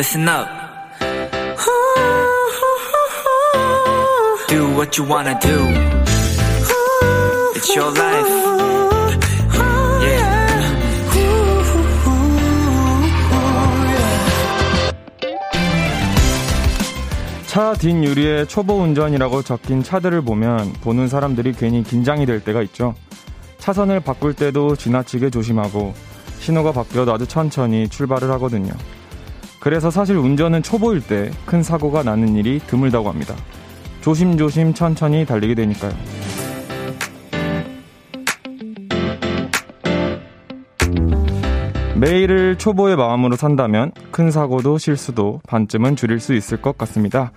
listen up. Do what you wanna do. It's your life. Yeah. 차 뒷유리에 초보 운전이라고 적힌 차들을 보면 보는 사람들이 괜히 긴장이 될 때가 있죠. 차선을 바꿀 때도 지나치게 조심하고 신호가 바뀌어도 아주 천천히 출발을 하거든요. 그래서 사실 운전은 초보일 때 큰 사고가 나는 일이 드물다고 합니다. 조심조심 천천히 달리게 되니까요. 매일을 초보의 마음으로 산다면 큰 사고도 실수도 반쯤은 줄일 수 있을 것 같습니다.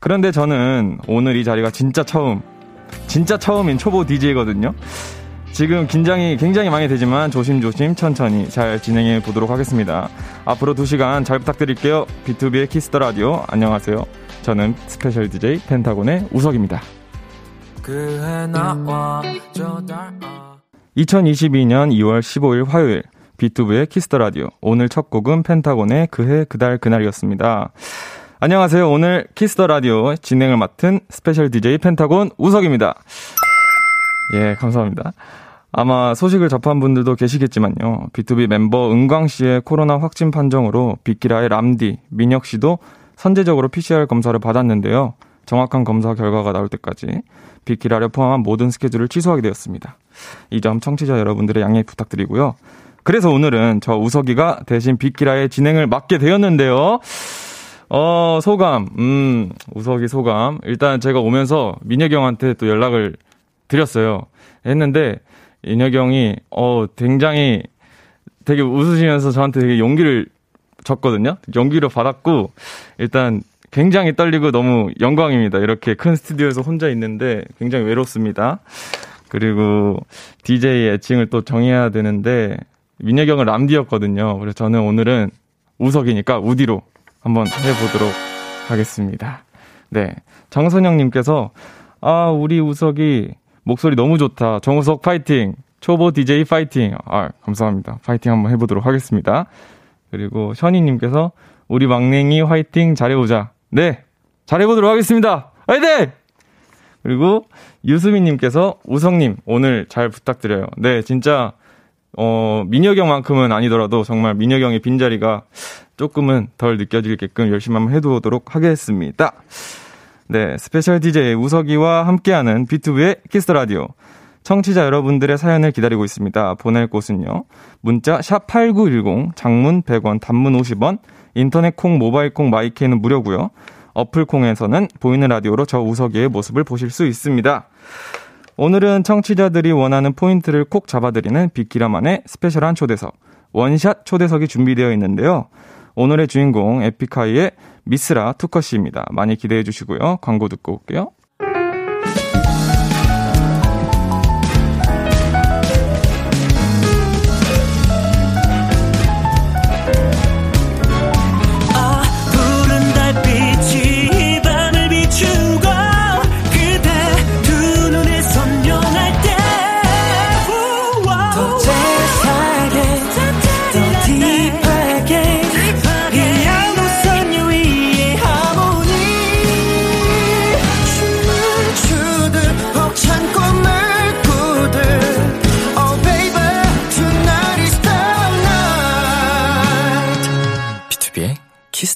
그런데 저는 오늘 이 자리가 진짜 처음, 진짜 처음인 초보 DJ거든요. 지금 긴장이 굉장히 많이 되지만 조심조심 천천히 잘 진행해 보도록 하겠습니다. 앞으로 2시간 잘 부탁드릴게요. 비투비의 키스 더 라디오. 안녕하세요. 저는 스페셜 DJ 펜타곤의 우석입니다. 2022년 2월 15일 화요일 비투비의 키스 더 라디오. 오늘 첫 곡은 펜타곤의 그해 그달 그날이었습니다. 안녕하세요. 오늘 키스 더 라디오 진행을 맡은 스페셜 DJ 펜타곤 우석입니다. 예, 감사합니다. 아마 소식을 접한 분들도 계시겠지만요. B2B 멤버 은광 씨의 코로나 확진 판정으로 빅기라의 람디, 민혁 씨도 선제적으로 PCR 검사를 받았는데요. 정확한 검사 결과가 나올 때까지 빅기라를 포함한 모든 스케줄을 취소하게 되었습니다. 이 점 청취자 여러분들의 양해 부탁드리고요. 그래서 오늘은 저 우석이가 대신 빅기라의 진행을 맡게 되었는데요. 어, 소감, 음, 우석이 소감. 일단 제가 오면서 민혁이 형한테 또 연락을 드렸어요. 했는데, 인혁이 어, 굉장히 되게 웃으시면서 저한테 되게 용기를 줬거든요. 용기를 받았고, 일단 굉장히 떨리고 너무 영광입니다. 이렇게 큰 스튜디오에서 혼자 있는데 굉장히 외롭습니다. 그리고 DJ 애칭을 또 정해야 되는데, 민혁이 형은 람디였거든요. 그래서 저는 오늘은 우석이니까 우디로 한번 해보도록 하겠습니다. 네. 정선영님께서, 아, 우리 우석이 목소리 너무 좋다. 정우석 파이팅! 초보 DJ 파이팅! 아, 감사합니다. 파이팅 한번 해보도록 하겠습니다. 그리고 션이님께서, 우리 막냉이 화이팅 잘해보자. 네! 잘해보도록 하겠습니다! 화이팅! 그리고 유수민님께서, 우성님, 오늘 잘 부탁드려요. 네, 진짜, 어, 민혁이 형만큼은 아니더라도 정말 민혁이 형의 빈자리가 조금은 덜 느껴지게끔 열심히 한번 해두도록 하겠습니다. 네, 스페셜 DJ 우석이와 함께하는 비투비의 키스 더 라디오. 청취자 여러분들의 사연을 기다리고 있습니다. 보낼 곳은요. 문자 샵8910 장문 100원 단문 50원 인터넷 콩 모바일 콩 My K는 무료고요. 어플 콩에서는 보이는 라디오로 저 우석이의 모습을 보실 수 있습니다. 오늘은 청취자들이 원하는 포인트를 콕 잡아드리는 비키라만의 스페셜한 초대석, 원샷 초대석이 준비되어 있는데요. 오늘의 주인공 에픽하이의 미스라 투커 씨입니다. 많이 기대해 주시고요. 광고 듣고 올게요.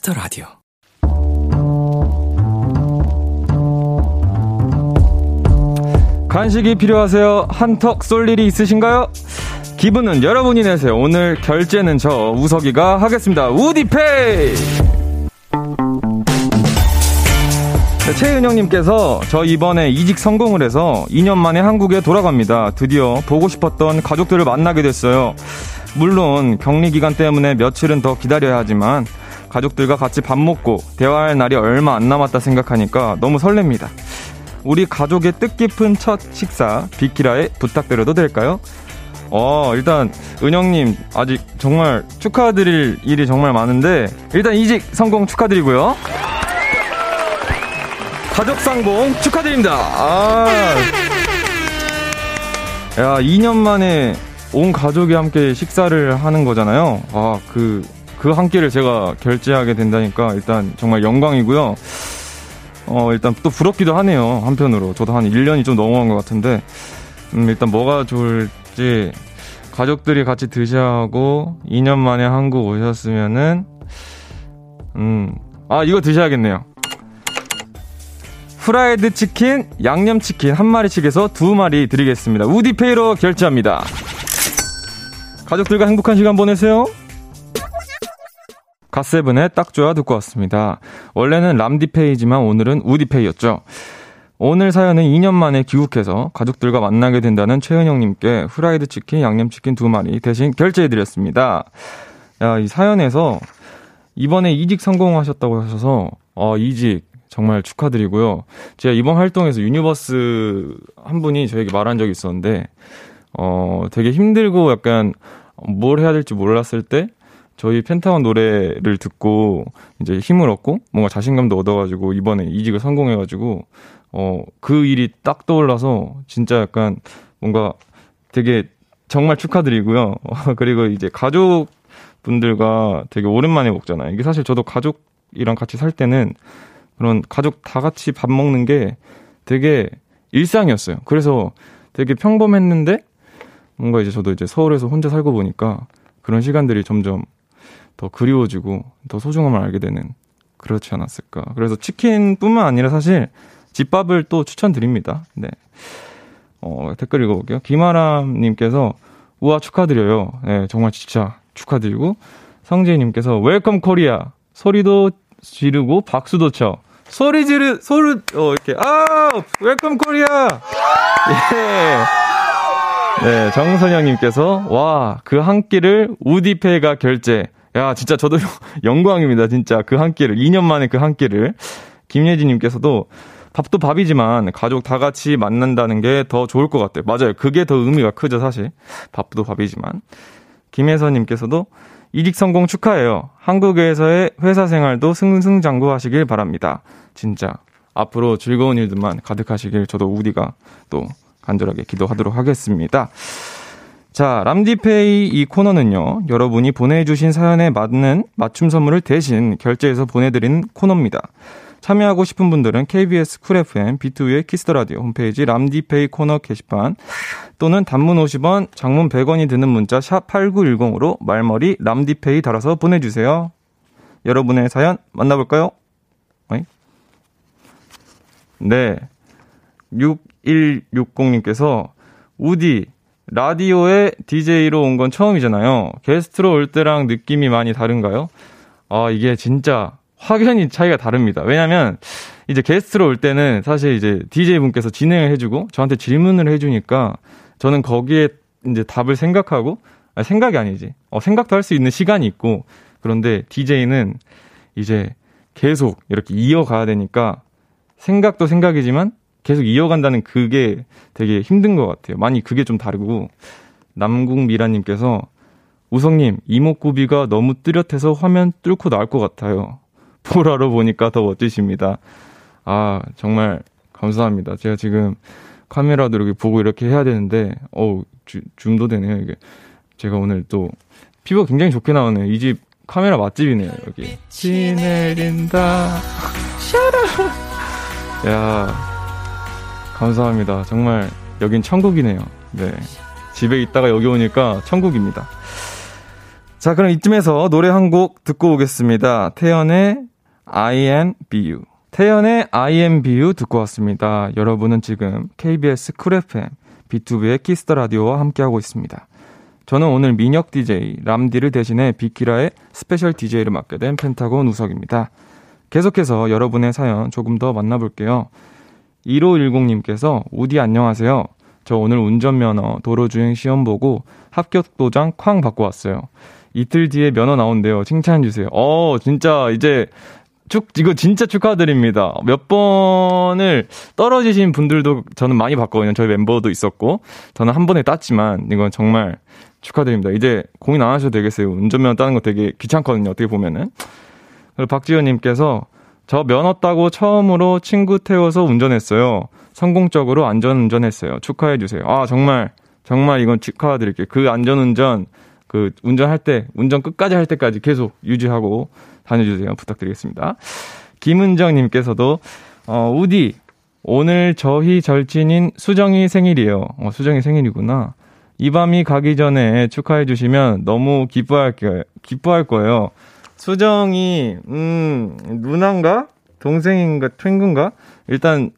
키스 더 라디오. 간식이 필요하세요? 한턱 쏠 일이 있으신가요? 기분은 여러분이 내세요. 오늘 결제는 저 우석이가 하겠습니다. 우디페이! 네, 최은영님께서 저 이번에 이직 성공을 해서 2년 만에 한국에 돌아갑니다. 드디어 보고 싶었던 가족들을 만나게 됐어요. 물론 격리 기간 때문에 며칠은 더 기다려야 하지만 가족들과 같이 밥 먹고 대화할 날이 얼마 안 남았다 생각하니까 너무 설렙니다. 우리 가족의 뜻깊은 첫 식사 비키라에 부탁드려도 될까요? 어, 일단 은영님 아직 정말 축하드릴 일이 정말 많은데 일단 이직 성공 축하드리고요. 가족 상봉 축하드립니다. 아. 야, 2년 만에 온 가족이 함께 식사를 하는 거잖아요. 아, 그 그 한 끼를 제가 결제하게 된다니까 일단 정말 영광이고요. 어, 일단 또 부럽기도 하네요. 한편으로. 저도 한 1년이 좀 넘어간 것 같은데, 음, 일단 뭐가 좋을지, 가족들이 같이 드셔하고, 2년 만에 한국 오셨으면은, 음, 아, 이거 드셔야겠네요. 프라이드 치킨, 양념 치킨 한 마리씩에서 두 마리 드리겠습니다. 우디페이로 결제합니다. 가족들과 행복한 시간 보내세요. 갓세븐의 딱 좋아 듣고 왔습니다. 원래는 람디페이지만 오늘은 우디페이였죠. 오늘 사연은 2년 만에 귀국해서 가족들과 만나게 된다는 최은영님께 후라이드 치킨, 양념치킨 두 마리 대신 결제해드렸습니다. 야, 이 사연에서 이번에 이직 성공하셨다고 하셔서, 어, 이직 정말 축하드리고요. 제가 이번 활동에서 유니버스 한 분이 저에게 말한 적이 있었는데, 어, 되게 힘들고 약간 뭘 해야 될지 몰랐을 때 저희 펜타곤 노래를 듣고 이제 힘을 얻고 뭔가 자신감도 얻어가지고 이번에 이직을 성공해가지고 어 그 일이 딱 떠올라서 진짜 약간 뭔가 되게 정말 축하드리고요. 그리고 이제 가족 분들과 되게 오랜만에 먹잖아요. 이게 사실 저도 가족이랑 같이 살 때는 그런 가족 다 같이 밥 먹는 게 되게 일상이었어요. 그래서 되게 평범했는데 뭔가 이제 저도 이제 서울에서 혼자 살고 보니까 그런 시간들이 점점 더 그리워지고 더 소중함을 알게 되는 그렇지 않았을까. 그래서 치킨뿐만 아니라 사실 집밥을 또 추천드립니다. 네. 어, 댓글 읽어볼게요. 김아람님께서 우와 축하드려요. 네, 정말 진짜 축하드리고 성재님께서 welcome Korea 소리도 지르고 박수도 쳐 소리 지르 소리 어 이렇게 아 welcome Korea 예. 네, 정선영님께서 와 그 한 끼를 우디페이가 결제 야, 진짜 저도 영광입니다. 진짜 그 한 끼를. 2년 만에 그 한 끼를. 김예진 님께서도 밥도 밥이지만 가족 다 같이 만난다는 게 더 좋을 것 같아요. 맞아요. 그게 더 의미가 크죠, 사실. 밥도 밥이지만. 김혜선 님께서도 이직 성공 축하해요. 한국에서의 회사 생활도 승승장구하시길 바랍니다. 진짜 앞으로 즐거운 일들만 가득하시길 저도 우디가 또 간절하게 기도하도록 하겠습니다. 자, 람디페이 이 코너는요, 여러분이 보내주신 사연에 맞는 맞춤 선물을 대신 결제해서 보내드리는 코너입니다. 참여하고 싶은 분들은 KBS 쿨 FM 비투비의 키스 더 라디오 홈페이지 람디페이 코너 게시판 또는 단문 50원, 장문 100원이 드는 문자 샵 8910으로 말머리 람디페이 달아서 보내주세요. 여러분의 사연 만나볼까요? 어이? 네. 6160님께서 우디 라디오에 DJ로 온 건 처음이잖아요. 게스트로 올 때랑 느낌이 많이 다른가요? 아, 이게 진짜 확연히 차이가 다릅니다. 왜냐면 이제 게스트로 올 때는 사실 이제 DJ분께서 진행을 해주고 저한테 질문을 해주니까 저는 거기에 이제 답을 생각하고 아니, 생각이 아니지. 어, 생각도 할 수 있는 시간이 있고 그런데 DJ는 이제 계속 이렇게 이어가야 되니까 생각도 생각이지만 계속 이어간다는 그게 되게 힘든 것 같아요. 많이 그게 좀 다르고 남궁미라님께서 우성님 이목구비가 너무 뚜렷해서 화면 뚫고 나올 것 같아요. 보라로 보니까 더 멋지십니다. 아 정말 감사합니다. 제가 지금 카메라도 이렇게 보고 이렇게 해야 되는데 어우 줌도 되네요 이게. 제가 오늘 또 피부가 굉장히 좋게 나오네요. 이 집 카메라 맛집이네요 여기. 비 내린다. 샤라. 야 감사합니다. 정말 여긴 천국이네요. 네. 집에 있다가 여기 오니까 천국입니다. 자, 그럼 이쯤에서 노래 한 곡 듣고 오겠습니다. 태연의 I am BU. 태연의 I am BU 듣고 왔습니다. 여러분은 지금 KBS 쿨 FM 비투비의 키스 더 라디오와 함께하고 있습니다. 저는 오늘 민혁 DJ 람디를 대신해 비키라의 스페셜 DJ를 맡게 된 펜타곤 우석입니다. 계속해서 여러분의 사연 조금 더 만나볼게요. 1510님께서 우디 안녕하세요. 저 오늘 운전면허 도로주행 시험 보고 합격 도장 쾅 받고 왔어요. 이틀 뒤에 면허 나온대요. 칭찬해 주세요. 어, 진짜 이제 축, 이거 진짜 축하드립니다. 몇 번을 떨어지신 분들도 저는 많이 봤거든요. 저희 멤버도 있었고. 저는 한 번에 땄지만, 이건 정말 축하드립니다. 이제 고민 안 하셔도 되겠어요. 운전면허 따는 거 되게 귀찮거든요. 어떻게 보면은. 그리고 박지현님께서 저 면허 따고 처음으로 친구 태워서 운전했어요. 성공적으로 안전 운전했어요. 축하해 주세요. 아 정말 정말 이건 축하드릴게요. 그 안전 운전 그 운전할 때 운전 끝까지 할 때까지 계속 유지하고 다녀주세요. 부탁드리겠습니다. 김은정님께서도 어, 우디 오늘 저희 절친인 수정이 생일이에요. 어, 수정이 생일이구나. 이 밤이 가기 전에 축하해 주시면 너무 기뻐할 게 기뻐할 거예요. 수정이 음 누나인가 동생인가 친구인가 일단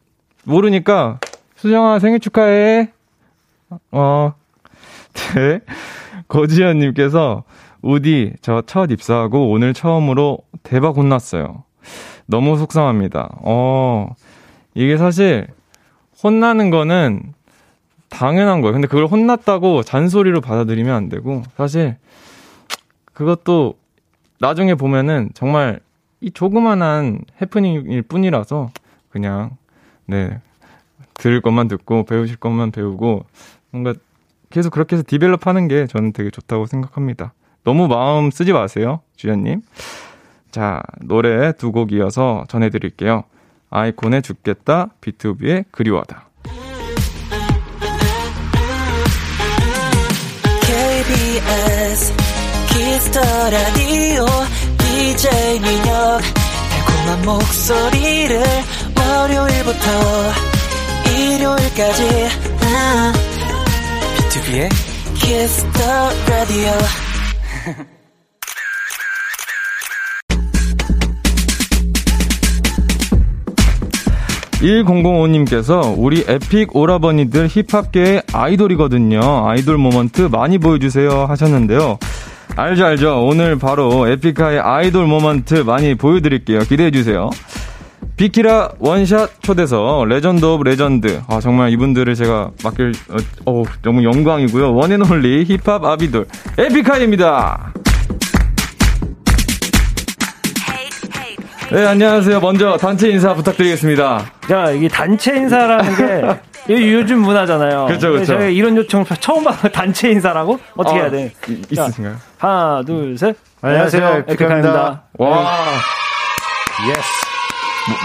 모르니까 수정아 생일 축하해. 어. 네. 거지현님께서 우디 저 첫 입사하고 오늘 처음으로 대박 혼났어요. 너무 속상합니다. 어 이게 사실 혼나는 거는 당연한 거예요. 근데 그걸 혼났다고 잔소리로 받아들이면 안 되고 사실 그것도 나중에 보면은 정말 이 조그만한 해프닝일 뿐이라서 그냥 네 들을 것만 듣고 배우실 것만 배우고 뭔가 계속 그렇게 해서 디벨롭 하는 게 저는 되게 좋다고 생각합니다. 너무 마음 쓰지 마세요, 주연님. 자, 노래 두 곡 이어서 전해드릴게요. 아이콘의 죽겠다, B2B의 그리워다. KBS 키스 더 라디오 DJ 민혁 달콤한 목소리를 월요일부터 일요일까지 아, 비투비의 키스 더 라디오 1005님께서 우리 에픽 오라버니들 힙합계의 아이돌이거든요. 아이돌 moment 많이 보여주세요 하셨는데요. 알죠, 알죠. 오늘 바로 에픽하이의 아이돌 moment 많이 보여드릴게요. 기대해주세요. 비키라 원샷 초대석 legend of legend 아 정말 이분들을 제가 맡길 어, 어 너무 영광이고요 one and only 힙합 아이돌 에픽하이입니다 네 안녕하세요 먼저 단체 인사 부탁드리겠습니다 자, 이게 단체 인사라는 게 이게 요즘 문화잖아요. 그쵸, 그쵸. 제가 이런 요청 처음 봐서 단체 인사라고 어떻게 아, 해야 돼? 이- 자, 있으신가요? 하나, 둘, 셋. 안녕하세요, 에픽하이입니다. 와 yes.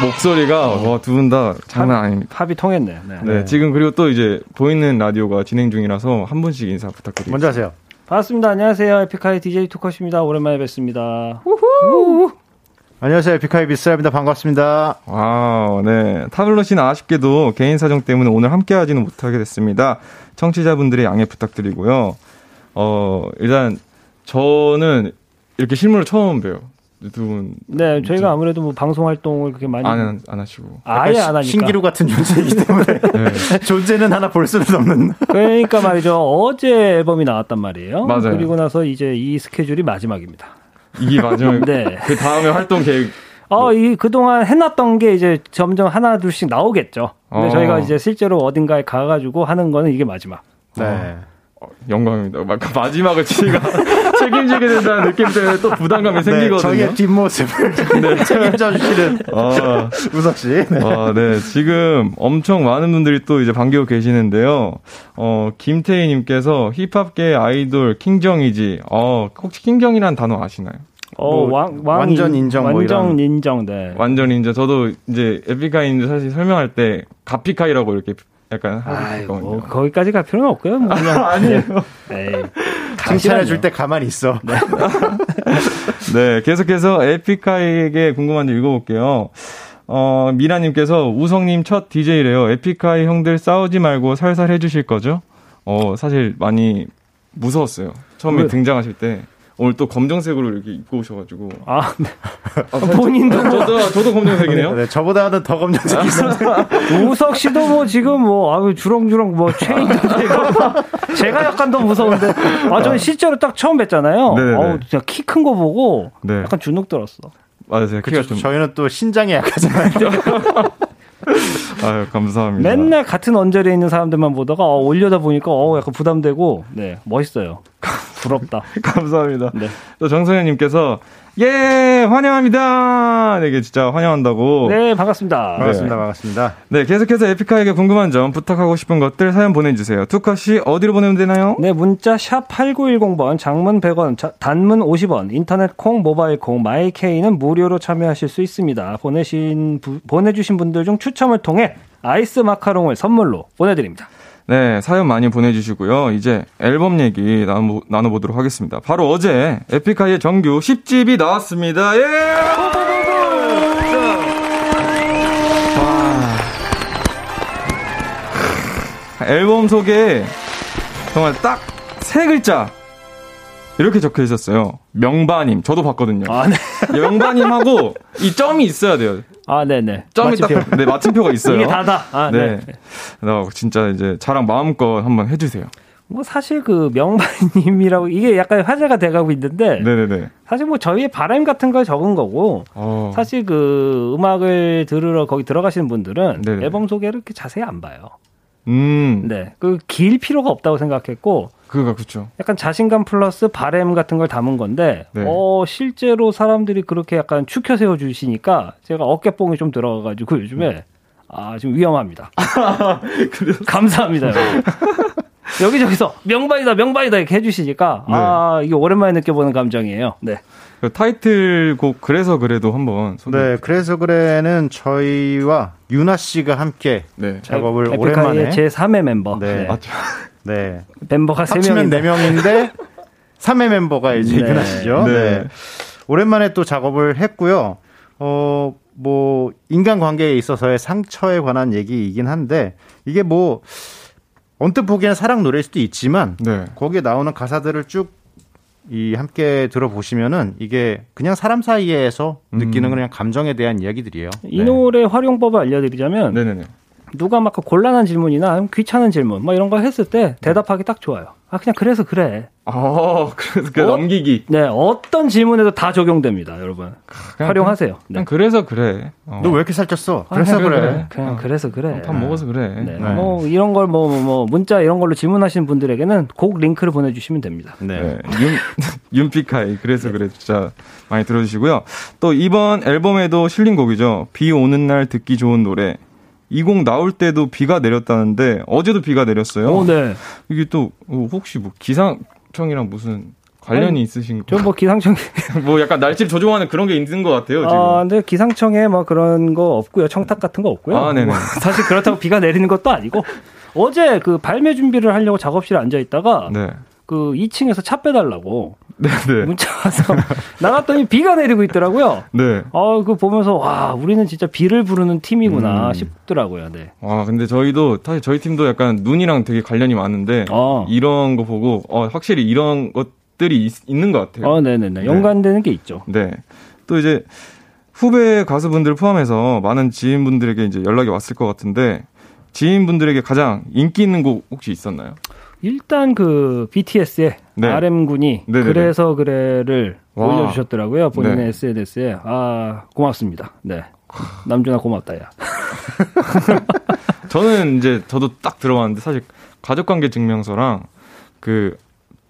모- 목소리가 와, 두분 다 장난 아닙니다 합이 통했네. 네. 네, 지금 그리고 또 이제 보이는 라디오가 진행 중이라서 한 분씩 인사 부탁드립니다 먼저 하세요. 반갑습니다. 안녕하세요. 에픽하이 DJ 투컷입니다. 오랜만에 뵙습니다. 안녕하세요. 에픽하이 미스라입니다. 반갑습니다. wow, 네. 타블로 씨는 아쉽게도 개인 사정 때문에 오늘 함께 하지는 못하게 됐습니다. 청취자분들의 양해 부탁드리고요. 어, 일단, 저는 이렇게 실물을 처음 봬요. 두 분. 네, 저희가 아무래도 뭐 방송 활동을 그렇게 많이 안, 안 하시고. 아예 안 하니까. 신기루 같은 존재이기 때문에 네. 존재는 하나 볼 수는 없는. 그러니까 말이죠. 어제 앨범이 나왔단 말이에요. 맞아요. 그리고 나서 이제 이 스케줄이 마지막입니다. 이게 마지막. 네. 그 다음에 활동 계획. 어, 이 그동안 해놨던 게 이제 점점 하나 둘씩 나오겠죠. 근데 어. 저희가 이제 실제로 어딘가에 가가지고 하는 거는 이게 마지막. 네. 어, 영광입니다. 막 마지막을 저희가 책임지게 된다는 느낌 때문에 또 부담감이 네, 생기거든요. 저희의 뒷모습을 책임져 주시는 아, 우석 씨. 네. 아, 네. 지금 엄청 많은 분들이 또 이제 반기고 계시는데요. 어, 김태희 님께서 힙합계 아이돌 킹정이지. 어, 혹시 킹정이란 단어 아시나요? 어, 뭐, 왕, 왕 완전 인정 뭐 완전 이런. 인정, 네. 완전 이제 저도 이제 에픽하이인데 사실 설명할 때 가피카이라고 이렇게 약간 아이고, 있거든요. 거기까지 갈 필요는 없고요. 뭐 그냥. 아니에요. 에이, 칭찬해 줄 때 가만히 있어. 네, 계속해서 에픽하이에게 궁금한 점 읽어볼게요. 어, 미라님께서 우성님 첫 DJ래요. 에픽하이 형들 싸우지 말고 살살 해주실 거죠? 어, 사실 많이 무서웠어요. 처음에 왜? 등장하실 때. 오늘 또 검정색으로 이렇게 입고 오셔가지고. 아, 네. 아, 본인도 뭐- 저도, 저도 검정색이네요? 네, 저보다는 더 검정색이 있어. 우석 씨도 뭐 지금 뭐, 아유, 주렁주렁 뭐 체인도 되고. 제가 약간 더 무서운데. 아, 저는 실제로 딱 처음 뵀잖아요. 네네네. 어우, 진짜 키 큰 거 보고. 네. 약간 주눅 들었어. 맞아요. 키가 좀. 저희는 또 신장이 약하잖아요. 아유, 감사합니다. 맨날 같은 언저리에 있는 사람들만 보다가 어, 올려다 보니까 어, 약간 부담되고 네 멋있어요. 부럽다. 감사합니다. 네. 또 정성현님께서, 예, 환영합니다! 네, 이게 진짜 환영한다고. 네 반갑습니다. 반갑습니다. 반갑습니다. 네, 계속해서 에픽하에게 궁금한 점, 부탁하고 싶은 것들 사연 보내주세요. 투컷이 어디로 보내면 되나요? 네, 문자 샵 8910번, 장문 100원, 자- 단문 50원, 인터넷 콩, 모바일 콩, 마이케이는 무료로 참여하실 수 있습니다. 보내신 부- 보내주신 분들 중 추첨을 통해 아이스 마카롱을 선물로 보내드립니다. 네, 사연 많이 보내주시고요. 이제 앨범 얘기 나눠, 나눠 보도록 하겠습니다. 바로 어제 에픽하이의 정규 10집이 나왔습니다. 예! 와. 앨범 속에 정말 딱 세 글자 이렇게 적혀 있었어요. 명바님. 저도 봤거든요. 아, 네. 명바님하고 이 점이 있어야 돼요. 아, 네네. 점이. 딱, 네, 마침표가 있어요. 이게 다다. 아, 네. 네. 나 진짜 이제 자랑 마음껏 한번 해주세요. 뭐 사실 그 명반님이라고 이게 약간 화제가 돼가고 있는데 네네네. 사실 뭐 저희의 바람 같은 걸 적은 거고 어. 사실 그 음악을 들으러 거기 들어가시는 분들은 네네. 앨범 소개를 이렇게 자세히 안 봐요. 음. 네. 그 길 필요가 없다고 생각했고 그거가 그쵸. 약간 자신감 플러스 바램 같은 걸 담은 건데 네. 어 실제로 사람들이 그렇게 약간 축혀 세워 주시니까 제가 어깨뽕이 좀 들어가 가지고 요즘에 아 지금 위험합니다. 감사합니다. 여기저기서 명반이다 명반이다 이렇게 해주시니까 아 이게 오랜만에 느껴보는 감정이에요. 네. 그 타이틀곡 그래서 그래도 한번 소개. 네, 그래서 그래는 저희와 유나 씨가 함께 네. 작업을 에픽하이의 오랜만에 제 3의 멤버. 네. 네. 맞죠. 네. 멤버가 세 합치면 명인데. 네 명인데 3회 멤버가 이제 네. 유나 씨죠. 네. 네. 오랜만에 또 작업을 했고요. 어, 뭐 인간 관계에 있어서의 상처에 관한 얘기이긴 한데 이게 뭐 언뜻 보기에는 사랑 노래일 수도 있지만 네. 거기에 나오는 가사들을 쭉 이 함께 들어보시면은 이게 그냥 사람 사이에서 느끼는 그냥 감정에 대한 이야기들이에요. 이 네. 노래 활용법을 알려드리자면 네네네. 누가 막그 곤란한 질문이나 귀찮은 질문 뭐 이런 거 했을 때 대답하기 딱 좋아요. 아 그냥 그래서 그래. 아, 그래서 그 어? 넘기기. 네 어떤 질문에도 다 적용됩니다, 여러분. 그냥 활용하세요. 그냥 네. 그래서 그래. 어. 너왜 이렇게 살쪘어? 아, 그래서 그냥 그래. 그래. 그냥 어. 그래서 그래. 밥 먹어서 그래. 네. 네. 뭐 이런 걸 뭐 뭐 문자 이런 걸로 질문하시는 분들에게는 곡 링크를 보내주시면 됩니다. 네. 네. 윤, 윤피카이. 그래서 그래. 진짜 많이 들어주시고요. 또 이번 앨범에도 실린 곡이죠. 비 오는 날 듣기 좋은 노래. 이곡 나올 때도 비가 내렸다는데 어제도 비가 내렸어요. 오, 네. 이게 또 어, 혹시 뭐 기상청이랑 무슨 관련이 아니, 있으신 저뭐 기상청 뭐 약간 날씨를 조종하는 그런 게 있는 것 같아요 지금. 아, 근데 기상청에 뭐 그런 거 없고요. 청탁 같은 거 없고요. 아, 네네. 뭐 사실 그렇다고 비가 내리는 것도 아니고 어제 그 발매 준비를 하려고 작업실에 앉아 있다가 네. 그 2층에서 차 빼달라고 네네. 문자 와서 나갔더니 비가 내리고 있더라고요. 네. 아, 그 보면서 와, 우리는 진짜 비를 부르는 팀이구나 음. 싶더라고요. 네. 와 근데 저희도 사실 저희 팀도 약간 눈이랑 되게 관련이 많은데 어. 이런 거 보고 어, 확실히 이런 것들이 있, 는것 같아요. 어, 네네 네. 연관되는 게 있죠. 네. 또 이제 후배 가수분들 포함해서 많은 지인분들에게 이제 연락이 왔을 것 같은데 지인분들에게 가장 인기 있는 곡 혹시 있었나요? 일단 그 BTS의 네. RM 군이 네네네. 그래서 그래를 와. 올려주셨더라고요 본인의 네. SNS에 아 고맙습니다. 네 남준아 고맙다 야. 저는 이제 저도 딱 들어봤는데 사실 가족관계 증명서랑 그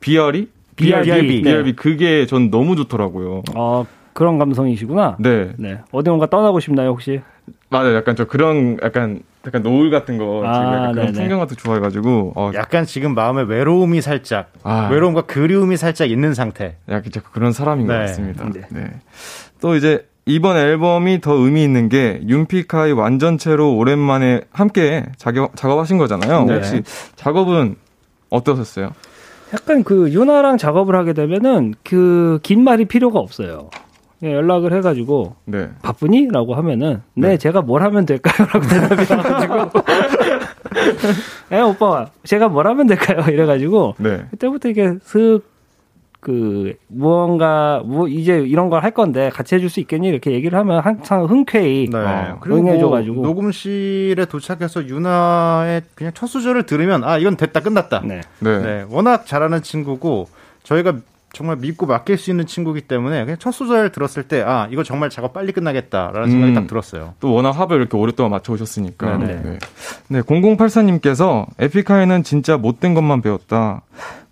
BR이 BRB. BRB 그게 전 너무 좋더라고요. 아 그런 감성이시구나. 네. 네 어디론가 떠나고 싶나요 혹시? 맞아요. 약간 저 그런 약간 약간 노을 같은 거 지금 아, 약간 그런 네네. 풍경 같은 거 좋아해가지고 어, 약간 지금 마음에 외로움이 살짝, 아. 외로움과 그리움이 살짝 있는 상태. 약간 진짜 그런 사람인 것 네. 같습니다. 네. 네. 또 이제 이번 앨범이 더 의미 있는 게 윤피카이 완전체로 오랜만에 함께 작업, 작업하신 거잖아요. 네. 혹시 작업은 어떠셨어요? 약간 그 유나랑 작업을 하게 되면은 그 긴 말이 필요가 없어요. 그냥 연락을 해가지고 네. 바쁘니? 라고 하면은 네, 네. 제가 뭘 하면 될까요? 라고 대답이 나와가지고 에 오빠 제가 뭘 하면 될까요? 이래가지고 네. 그때부터 이게 슥 그 무언가 뭐 이제 이런 걸 할 건데 같이 해줄 수 있겠니? 이렇게 얘기를 하면 항상 흔쾌히 네. 어, 그리고 뭐 응해줘가지고. 녹음실에 도착해서 유나의 그냥 첫 수절을 들으면 아 이건 됐다 끝났다. 네. 네. 네, 워낙 잘하는 친구고 저희가 정말 믿고 맡길 수 있는 친구기 때문에 그냥 첫 소절 들었을 때 아 이거 정말 작업 빨리 끝나겠다라는 생각이 음. 딱 들었어요. 또 워낙 합을 이렇게 오랫동안 맞춰 오셨으니까. 네네. 네. 네, 0084님께서 에픽하이는 진짜 못된 것만 배웠다.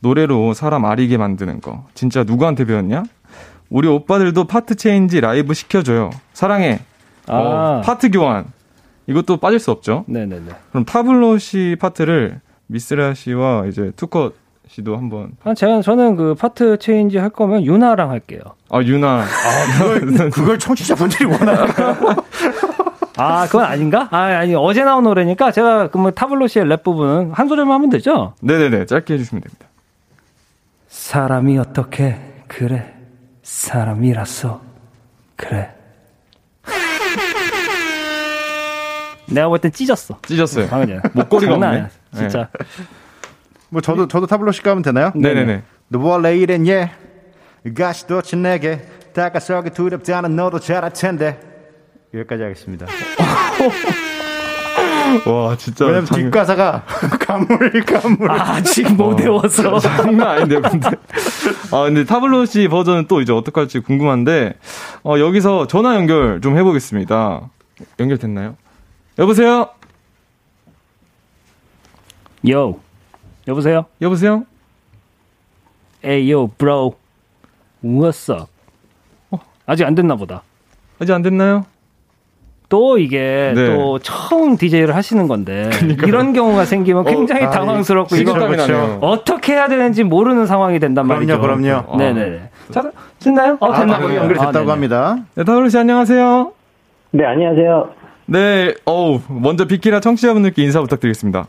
노래로 사람 아리게 만드는 거. 진짜 누구한테 배웠냐? 우리 오빠들도 파트 change 라이브 시켜줘요. 사랑해. 아. 어, 파트 교환. 이것도 빠질 수 없죠. 네네네. 그럼 타블로 씨 파트를 미스라 씨와 이제 투컷 씨도 한번. 아, 제가 저는 그 파트 change 할 거면 윤하랑 할게요. 아, 윤하. 그걸, 그걸 청취자분들이 원하는 아, 그건 아닌가? 아, 아니, 어제 나온 노래니까 제가 그러면 타블로 씨의 랩 부분 한 소절만 하면 되죠? 네네네. 짧게 해주시면 됩니다. 사람이 어떻게 그래 사람이라서 그래 내가 볼 땐 찢었어 찢었어요. 방금 전에 목걸이가 없네. 진짜 뭐 저도 저도 타블로 씨 가면 되나요? 네네네. 너와 내일은 예 가시도 친 내게 다가서기 두렵다는 너도 잘할 텐데 여기까지 하겠습니다. 와, 진짜. 왜냐면 장- 뒷가사가 가물 가물. 아직 못 외웠어 장난 아닌데요, 근데. 아, 근데 타블로 씨 버전은 또 이제 어떻게 할지 궁금한데, 어, 여기서 전화 연결 좀 해보겠습니다. 연결됐나요? 여보세요? 요 여보세요 여보세요? 에이요 브로 what's up 어, 아직 안 됐나 보다 아직 안 됐나요? 또 이게 네. 또 처음 DJ를 하시는 건데 이런 경우가 생기면 굉장히 아, 당황스럽고 이거 그렇죠. 어떻게 해야 되는지 모르는 상황이 된단 말이죠. 그럼요, 그럼요. 네네네. 자, 됐나요? 어, 아, 됐나 보요 연결됐다고 합니다. 네, 타블로 씨 안녕하세요. 네, 안녕하세요. 네, 어우, 먼저 비키라 청취자분들께 인사 부탁드리겠습니다.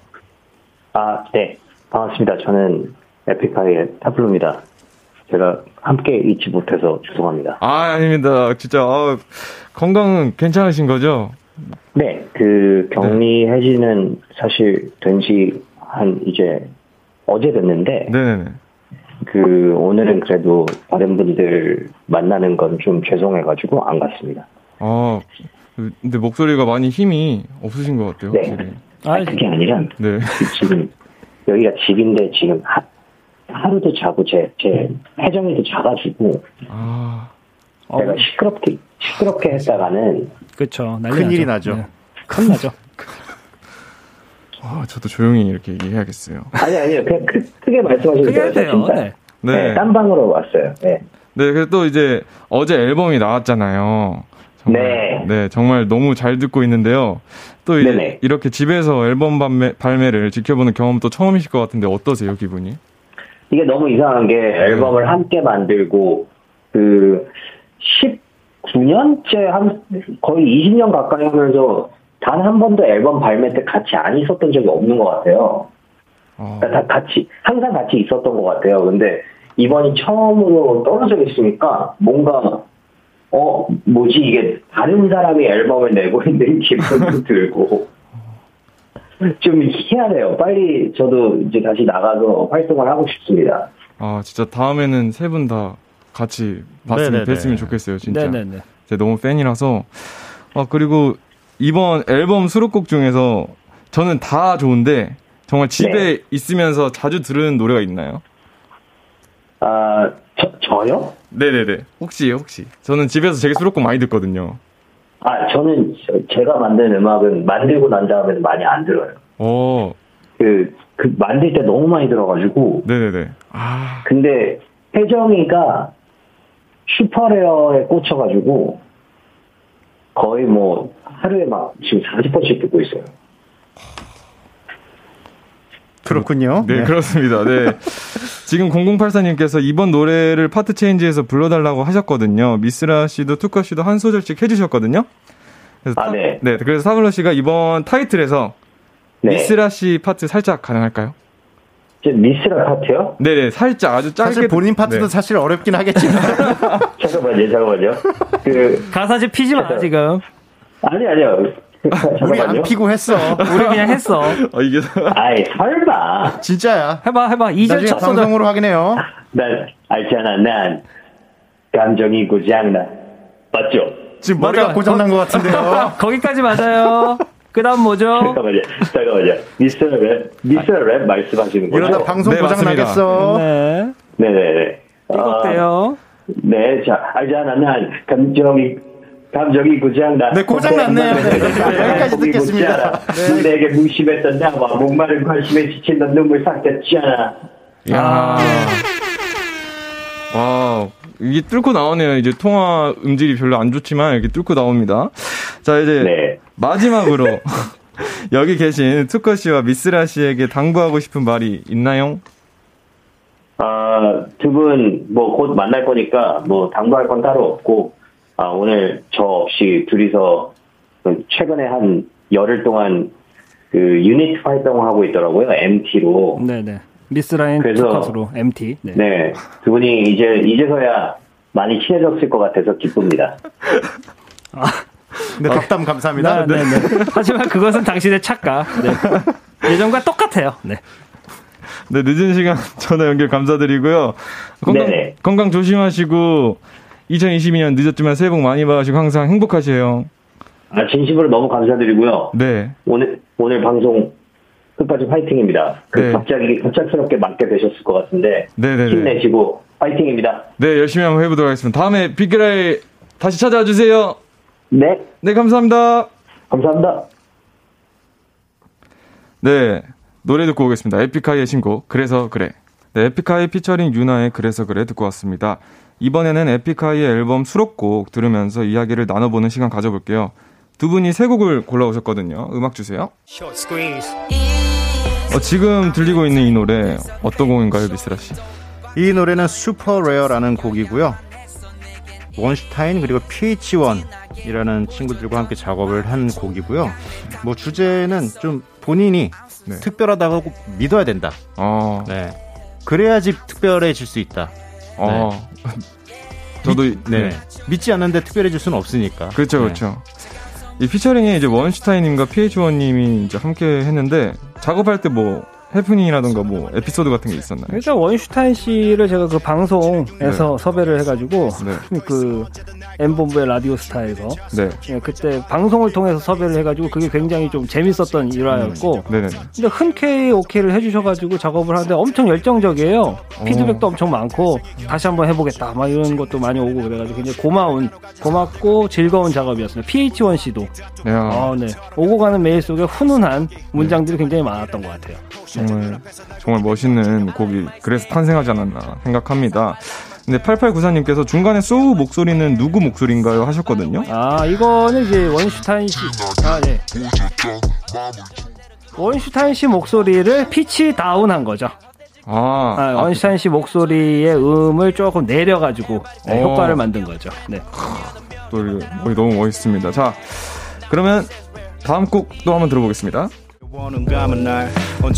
아, 네. 반갑습니다. 저는 에픽하이의 타블로입니다. 제가 함께 잊지 못해서 죄송합니다. 아, 아닙니다. 진짜, 어, 건강은 괜찮으신 거죠? 네, 그 격리 해지는 사실 된 지 한 이제 어제 됐는데, 네네네. 그 오늘은 그래도 다른 분들 만나는 건 좀 죄송해가지고 안 갔습니다. 아, 근데 목소리가 많이 힘이 없으신 것 같아요, 네. 아, 그게 아니라 네. 지금 여기가 집인데 지금 하, 하루도 자고 제, 제 혜정이도 자가지고 아, 내가 시끄럽게 시끄럽게 했다가는 그렇죠. 난리 큰일이 나죠. 나죠. 네. 큰일 나죠. 아, 저도 조용히 이렇게 얘기해야겠어요. 아니 아니요 그냥 크, 크게 크게 돼요. 해도 돼요. 진짜. 네. 네. 네. 딴 방으로 왔어요. 네. 네, 그래서 또 이제 어제 앨범이 나왔잖아요. 정말, 네. 네, 정말 너무 잘 듣고 있는데요. 또 네네. 이렇게 집에서 앨범 발매, 발매 를 지켜보는 경험도 처음이실 것 같은데 어떠세요, 기분이? 이게 너무 이상한 게 앨범을 함께 만들고 그 19년째 한 거의 20년 가까이 하면서 단 한 번도 앨범 발매 때 같이 안 있었던 적이 없는 것 같아요. 어, 그러니까 다 같이 항상 같이 있었던 것 같아요. 근데 이번이 처음으로 떨어져 있으니까 뭔가 어 뭐지 이게 다른 사람이 앨범을 내고 있는 기분도 들고 좀 희한해요. 빨리 저도 이제 다시 나가서 활동을 하고 싶습니다. 아, 진짜 다음에는 세 분 다 같이 봤으면. 뵀으면 좋겠어요, 진짜. 네네네. 제가 너무 팬이라서. 아, 그리고 이번 앨범 수록곡 중에서 저는 다 좋은데 정말 집에 있으면서 자주 들으는 노래가 있나요? 아 저, 저요? 네네네. 혹시, 혹시. 저는 집에서 되게 수록곡 많이 듣거든요. 아 저는 저- 제가 만든 음악은 만들고 난 다음에는 많이 안 들어요. 어, 그, 그 만들 때 너무 많이 들어가지고 네네네. 아, 근데 혜정이가 Super Rare에 꽂혀가지고 거의 뭐 하루에 막 지금 40번씩 듣고 있어요. 그렇군요. 네, 네. 그렇습니다. 네. 지금 0084님께서 이번 노래를 파트 change해서 불러달라고 하셨거든요. 미스라 씨도 투컷 씨도 한 소절씩 해주셨거든요. 그래서 아, 네. 네, 그래서 타블로 씨가 이번 타이틀에서 네. 미스라 씨 파트 살짝 가능할까요? 이제 미스라 파트요? 네네, 살짝 아주 짧게. 사실 본인 파트도 네. 사실 어렵긴 하겠지만 잠깐만요, 잠깐만요. 그 가사 지 피지 마 지금. 아니 아니요. 우리. 안 피고 했어. 우리 그냥 했어. 어, 이게. 아이 설마. 진짜야. 해봐 해봐. 2절 나중에 첫 소절. 방송으로 확인해요. 난 알잖아. 난 감정이 고장나. 맞죠? 지금 머리가 맞아. 고장난 것 같은데요. 거기까지 맞아요. 그 다음 뭐죠? 잠깐만요. 잠깐만요. 미스터 랩, 미스터 랩 말씀하시는 거죠? 이러다 방송 네, 고장 맞습니다. 나겠어. 네. 네네네. 아, 이것대요. 네, 자, 알잖아. 난 감정이, 감정이 고장나. 네, 고장났네요. 네, 네, 네, 여기까지 듣겠습니다. 네. 내게 무심했던 나와 목마른 관심에 지친 넌 눈물 삭혔잖아. 야 와, 이게 뚫고 나오네요. 이제 통화 음질이 별로 안 좋지만 이렇게 뚫고 나옵니다. 자, 이제 네. 마지막으로 여기 계신 투커 씨와 미스라 씨에게 당부하고 싶은 말이 있나요? 아, 두 분, 뭐, 곧 만날 거니까, 뭐, 당부할 건 따로 없고, 아, 오늘 저 없이 둘이서 최근에 한 열흘 동안 그 유닛 활동을 하고 있더라고요. MT로. 네네. 미스라인 그래서- 투컷으로 MT. 네. 네. 두 분이 이제, 이제서야 많이 친해졌을 것 같아서 기쁩니다. 네, 덕담 감사합니다. 네, 네, 네. 하지만 그것은 당신의 착각. 네. 예전과 똑같아요. 네. 네, 늦은 시간 전화 연결 감사드리고요. 건강, 네네. 건강 조심하시고 2022년 늦었지만 새해 복 많이 받으시고 항상 행복하세요. 아, 진심으로 너무 감사드리고요. 네. 오늘, 오늘 방송 끝까지 화이팅입니다. 그 네. 갑자기, 갑작스럽게 맡게 되셨을 것 같은데. 네네네. 힘내시고 화이팅입니다. 네, 열심히 한번 해보도록 하겠습니다. 다음에 빅그라이 다시 찾아와 주세요. 네. 네, 감사합니다. 감사합니다. 네, 노래 듣고 오겠습니다. 에픽하이의 신곡 그래서 그래. 네, 에픽하이 피처링 유나의 그래서 그래 듣고 왔습니다. 이번에는 에픽하이의 앨범 수록곡 들으면서 이야기를 나눠보는 시간 가져볼게요. 두 분이 세 곡을 골라오셨거든요. 음악 주세요. 어, 지금 들리고 있는 이 노래 어떤 곡인가요, 미스라 씨? 이 노래는 Super Rare라는 곡이고요. 원슈타인 그리고 PH1이라는 친구들과 함께 작업을 한 곡이고요. 뭐 주제는 좀 본인이 네. 특별하다고 믿어야 된다. 어, 네. 그래야지 특별해질 수 있다. 어. 저도 이- 네. 믿지 않는데 특별해 질 수는 없으니까. 그렇죠, 네. 그렇죠. 이 featuring에 이제 원슈타인님과 PH1님이 이제 함께 했는데 작업할 때 뭐 해프닝이라던가 뭐 에피소드 같은 게 있었나요? 일단 원슈타인 씨를 제가 그 방송에서 섭외를 해가지고 네. 그 M본부의 라디오 스타에서 네, 예, 그때 방송을 통해서 섭외를 해가지고 그게 굉장히 좀 재밌었던 일화였고 네네. 근데 흔쾌히 오케이를 해주셔가지고 작업을 하는데 엄청 열정적이에요. 피드백도 엄청 많고 다시 한번 해보겠다 막 이런 것도 많이 오고 그래가지고 굉장히 고마운 고맙고 즐거운 작업이었습니다. PH1 씨도 야, 아, 네. 오고 가는 메일 속에 훈훈한 문장들이 굉장히 많았던 것 같아요. 정말 정말 멋있는 곡이 그래서 탄생하지 않았나 생각합니다. 근데 8894님께서 중간에 소우 목소리는 누구 목소리인가요 하셨거든요. 아 이거는 이제 원슈타인 씨, 아 네. 원슈타인 씨 목소리를 피치 다운한 거죠. 아, 아, 아, 원슈타인 씨 목소리의 음을 조금 내려가지고 네, 어. 효과를 만든 거죠. 네. 또 머리 너무 멋있습니다. 자, 그러면 다음 곡 또 한번 들어보겠습니다.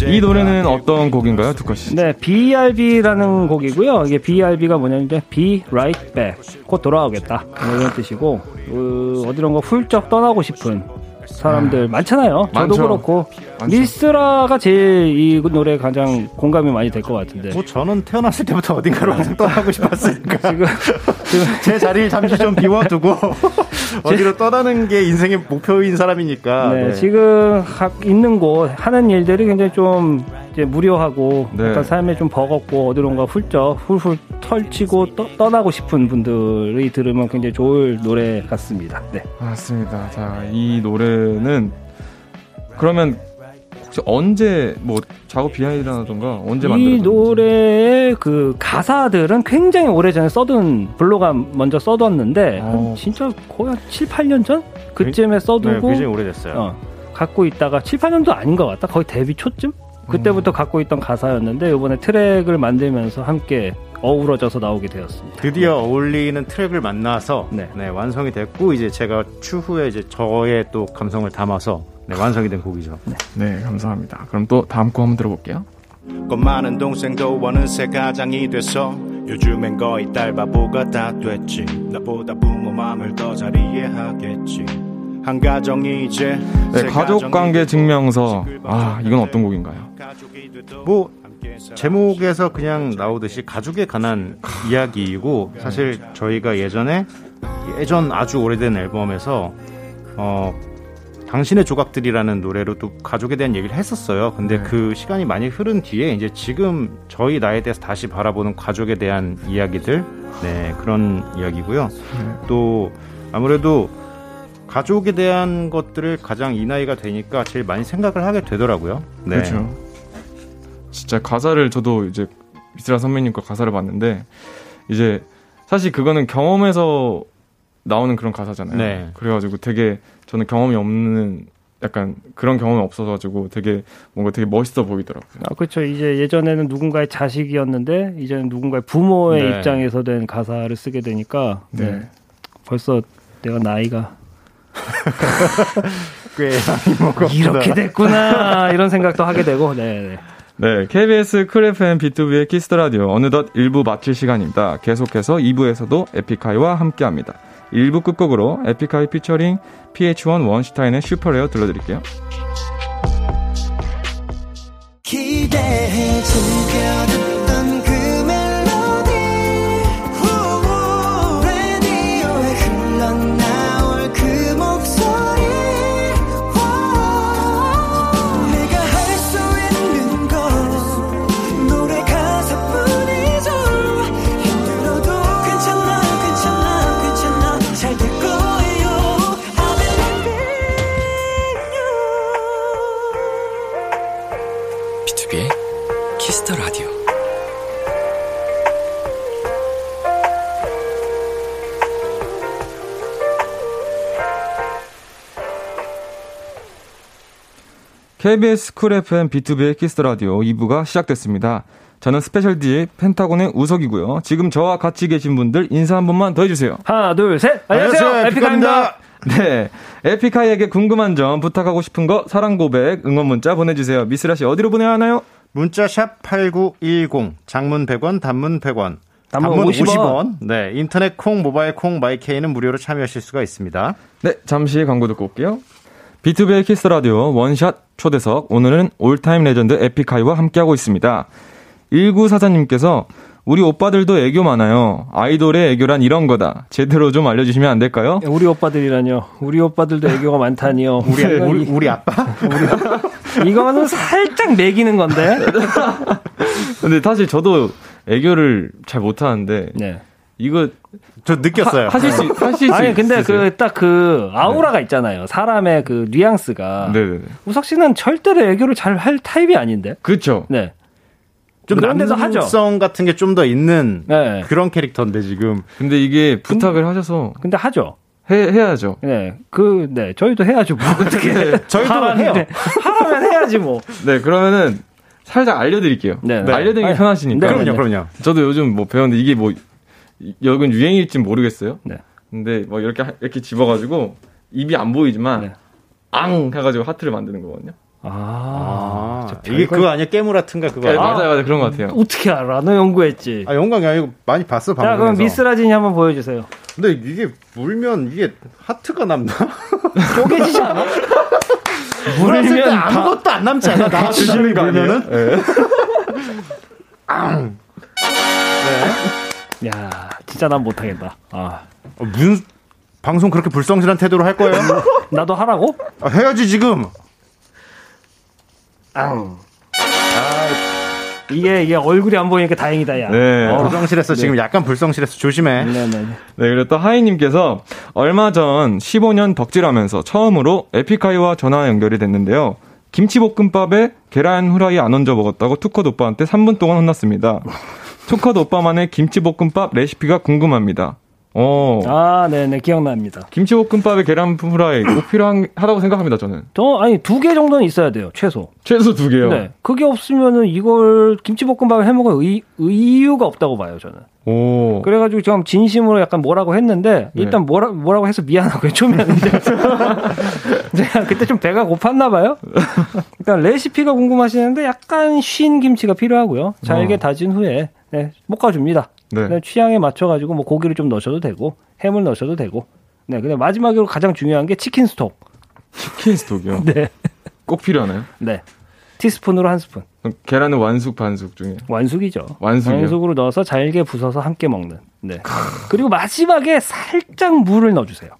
이 노래는 어떤 곡인가요, 두커 씨? 네, BRB라는 곡이고요. 이게 BRB가 뭐냐면 이제 Be Right Back, 곧 돌아오겠다 뭐 이런 뜻이고 어, 어디론가 훌쩍 떠나고 싶은 사람들 많잖아요. 저도 많죠. 그렇고 많죠. 미스라가 제일 이 노래에 가장 공감이 많이 될 것 같은데. 뭐 저는 태어났을 때부터 어딘가로 항상 떠나고 싶었으니까 지금 지금 제 자리를 잠시 좀 비워두고 어디로 떠나는 게 인생의 목표인 사람이니까. 네, 네. 지금 하- 있는 곳 하는 일들이 굉장히 좀 이제 무료하고 네. 약간 삶에 좀 버겁고 어디론가 훌쩍 훌훌 털치고 떠, 떠나고 싶은 분들이 들으면 굉장히 좋을 노래 같습니다. 네. 맞습니다. 자, 이 노래는 그러면 혹시 언제 뭐 작업 비하인드라던가 언제 이 만들었나요? 노래의 그 가사들은 굉장히 오래전에 써둔 블로가 먼저 써뒀는데 어. 한 진짜 거의 한 7, 8년 전 그쯤에 네, 써두고 굉장히 오래됐어요. 어, 갖고 있다가 7, 8년도 아닌 것 같다. 거의 데뷔 초쯤? 그때부터 갖고 있던 가사였는데 이번에 트랙을 만들면서 함께 어우러져서 나오게 되었습니다. 드디어 어울리는 트랙을 만나서 네. 네, 완성이 됐고 이제 제가 추후에 이제 저의 또 감성을 담아서 네, 완성이 된 곡이죠. 네, 감사합니다. 그럼 또 다음 곡 한번 들어볼게요. 그 많은 동생도 어느새 가장이 됐어 요즘엔 거의 딸바보가 다 됐지 나보다 부모 마음을 더 잘 이해하겠지 한 가정이 이제 네, 새 가족 관계 증명서. 아, 이건 어떤 곡인가요? 뭐. 제목에서 그냥 나오듯이 가족에 관한 이야기이고 사실 저희가 예전에 예전 아주 오래된 앨범에서 어 당신의 조각들이라는 노래로 또 가족에 대한 얘기를 했었어요. 근데 네. 그 시간이 많이 흐른 뒤에 이제 지금 저희 나이에 대해서 다시 바라보는 가족에 대한 이야기들, 네 그런 이야기고요. 또 아무래도 가족에 대한 것들을 가장 이 나이가 되니까 제일 많이 생각을 하게 되더라고요. 네. 그렇죠. 진짜 가사를 저도 이제 미스라 선배님과 가사를 봤는데 이제 사실 그거는 경험에서 나오는 그런 가사잖아요. 네. 그래가지고 되게 저는 경험이 없는 약간 그런 경험이 없어가지고 되게 뭔가 되게 멋있어 보이더라고요. 아, 그렇죠. 이제 예전에는 누군가의 자식이었는데 이제는 누군가의 부모의 네. 입장에서 된 가사를 쓰게 되니까 네. 네. 벌써 내가 나이가 꽤 많이 먹었구나. 이렇게 됐구나 이런 생각도 하게 되고 네. 네. 네, KBS 쿨 FM B2B의 키스터 라디오 어느덧 1부 마칠 시간입니다. 계속해서 2부에서도 에픽하이와 함께합니다. 1부 끝곡으로 에픽하이 피처링 PH1 원슈타인의 슈퍼레어 들려드릴게요. 기대해 즐겨듣 KBS 쿨 FM B2B의 키스터 라디오 2부가 시작됐습니다. 저는 special DJ 펜타곤의 우석이고요. 지금 저와 같이 계신 분들 인사 한 번만 더 해주세요. 하나 둘 셋. 안녕하세요 안녕하세요, 에픽하이입니다. 네. 에픽하이에게 궁금한 점, 부탁하고 싶은 거, 사랑 고백, 응원 문자 보내주세요. 미스라 씨 어디로 보내야 하나요? 문자 샵 8910 장문 100원 단문 100원 단문 50원. 네 인터넷 콩 모바일 콩 마이케이는 무료로 참여하실 수가 있습니다 네, 잠시 광고 듣고 올게요. B2B의 키스 라디오 원샷 초대석. 오늘은 all-time legend 에픽하이와 함께하고 있습니다. 1944님께서 우리 오빠들도 애교 많아요. 아이돌의 애교란 이런 거다. 제대로 좀 알려주시면 안 될까요? 우리 오빠들이라뇨. 우리 오빠들도 애교가 많다니요. 우리, 네. 우리, 우리 아빠? 이거는 살짝 멕이는 건데. 근데 사실 저도 애교를 잘 못하는데 네. 이거 저 느꼈어요 하 실 수 하실 수 아니 근데? 그 딱그 아우라가 있잖아요. 사람의 그 뉘앙스가. 네네네. 우석 씨는 절대로 애교를 잘 할 타입이 아닌데. 그렇죠. 네. 좀 그런데도 하죠. 남성 같은 게 좀 더 있는 네. 그런 캐릭터인데 지금 근데 이게 부탁을 하셔서 근데 하죠. 해, 해야죠. 네. 그, 네. 저희도 해야죠. 뭐. 어떻게. 저희도 하라는데. 해요. 하라면 해야지 뭐. 네, 그러면은 살짝 알려드릴게요. 네, 네. 알려드리기 아니, 편하시니까. 네, 그럼요 네. 그럼요 저도 요즘 뭐 배웠는데 이게 뭐 이- 여긴 유행일지 모르겠어요. 네. 근데 뭐 이렇게 하- 이렇게 집어가지고 입이 안 보이지만 네. 앙 해가지고 하트를 만드는 거거든요. 아. 아, 저 이게 그거 아니야 깨물아튼가 그거 네, 아니야? 맞아요, 맞아요. 그런 것 같아요. 어떻게 알아? 너 연구했지. 아 영광이 아니고 많이 봤어 방송에서 자, 그럼 미스라진이 한번 보여주세요. 근데 이게 물면 이게 하트가 남나? 쪼개지지 않아? 물었을 때 물면 아무것도 안 남지 않아? 나 주시는 거 아니면은? 네. 야, 진짜 난 못하겠다. 아. 어, 문 방송 그렇게 불성실한 태도로 할 거예요? 나도 하라고? 아, 해야지 지금. 앙. 아, 이게, 이게 얼굴이 안 보이니까 다행이다, 야. 네. 어. 불성실했어 지금 약간 불성실했어 조심해. 네네. 네, 그리고 또 하이님께서 얼마 전 15년 덕질하면서 처음으로 에픽하이와 전화 연결이 됐는데요. 김치볶음밥에 계란 후라이 안 얹어 먹었다고 투컷 오빠한테 3분 동안 혼났습니다. 투컷 오빠만의 김치볶음밥 레시피가 궁금합니다. 어, 아, 네네, 기억납니다. 김치볶음밥에 계란 후라이 꼭 필요하다고 생각합니다, 저는. 저, 아니, 두 개 정도는 있어야 돼요, 최소. 최소 두 개요. 네. 그게 없으면은 이걸 김치볶음밥을 해 먹을 의, 의유가 없다고 봐요, 저는. 오. 그래가지고 좀 진심으로 약간 뭐라고 했는데 네. 일단 뭐라 뭐라고 해서 미안하고요 이제 제가 그때 좀 배가 고팠나 봐요. 일단 레시피가 궁금하시는데 약간 쉰 김치가 필요하고요. 잘게 어. 다진 후에 네, 볶아줍니다. 네. 네, 취향에 맞춰가지고 뭐 고기를 좀 넣으셔도 되고 햄을 넣으셔도 되고. 네, 근데 마지막으로 가장 중요한 게 치킨 스톡. 치킨 스톡이요. 네, 꼭 필요하나요? 네. 티스푼으로 한 스푼. 계란은 완숙 반숙 중에. 완숙이죠. 완숙이요? 완숙으로 넣어서 잘게 부숴서 함께 먹는. 네. 그리고 마지막에 살짝 물을 넣어주세요.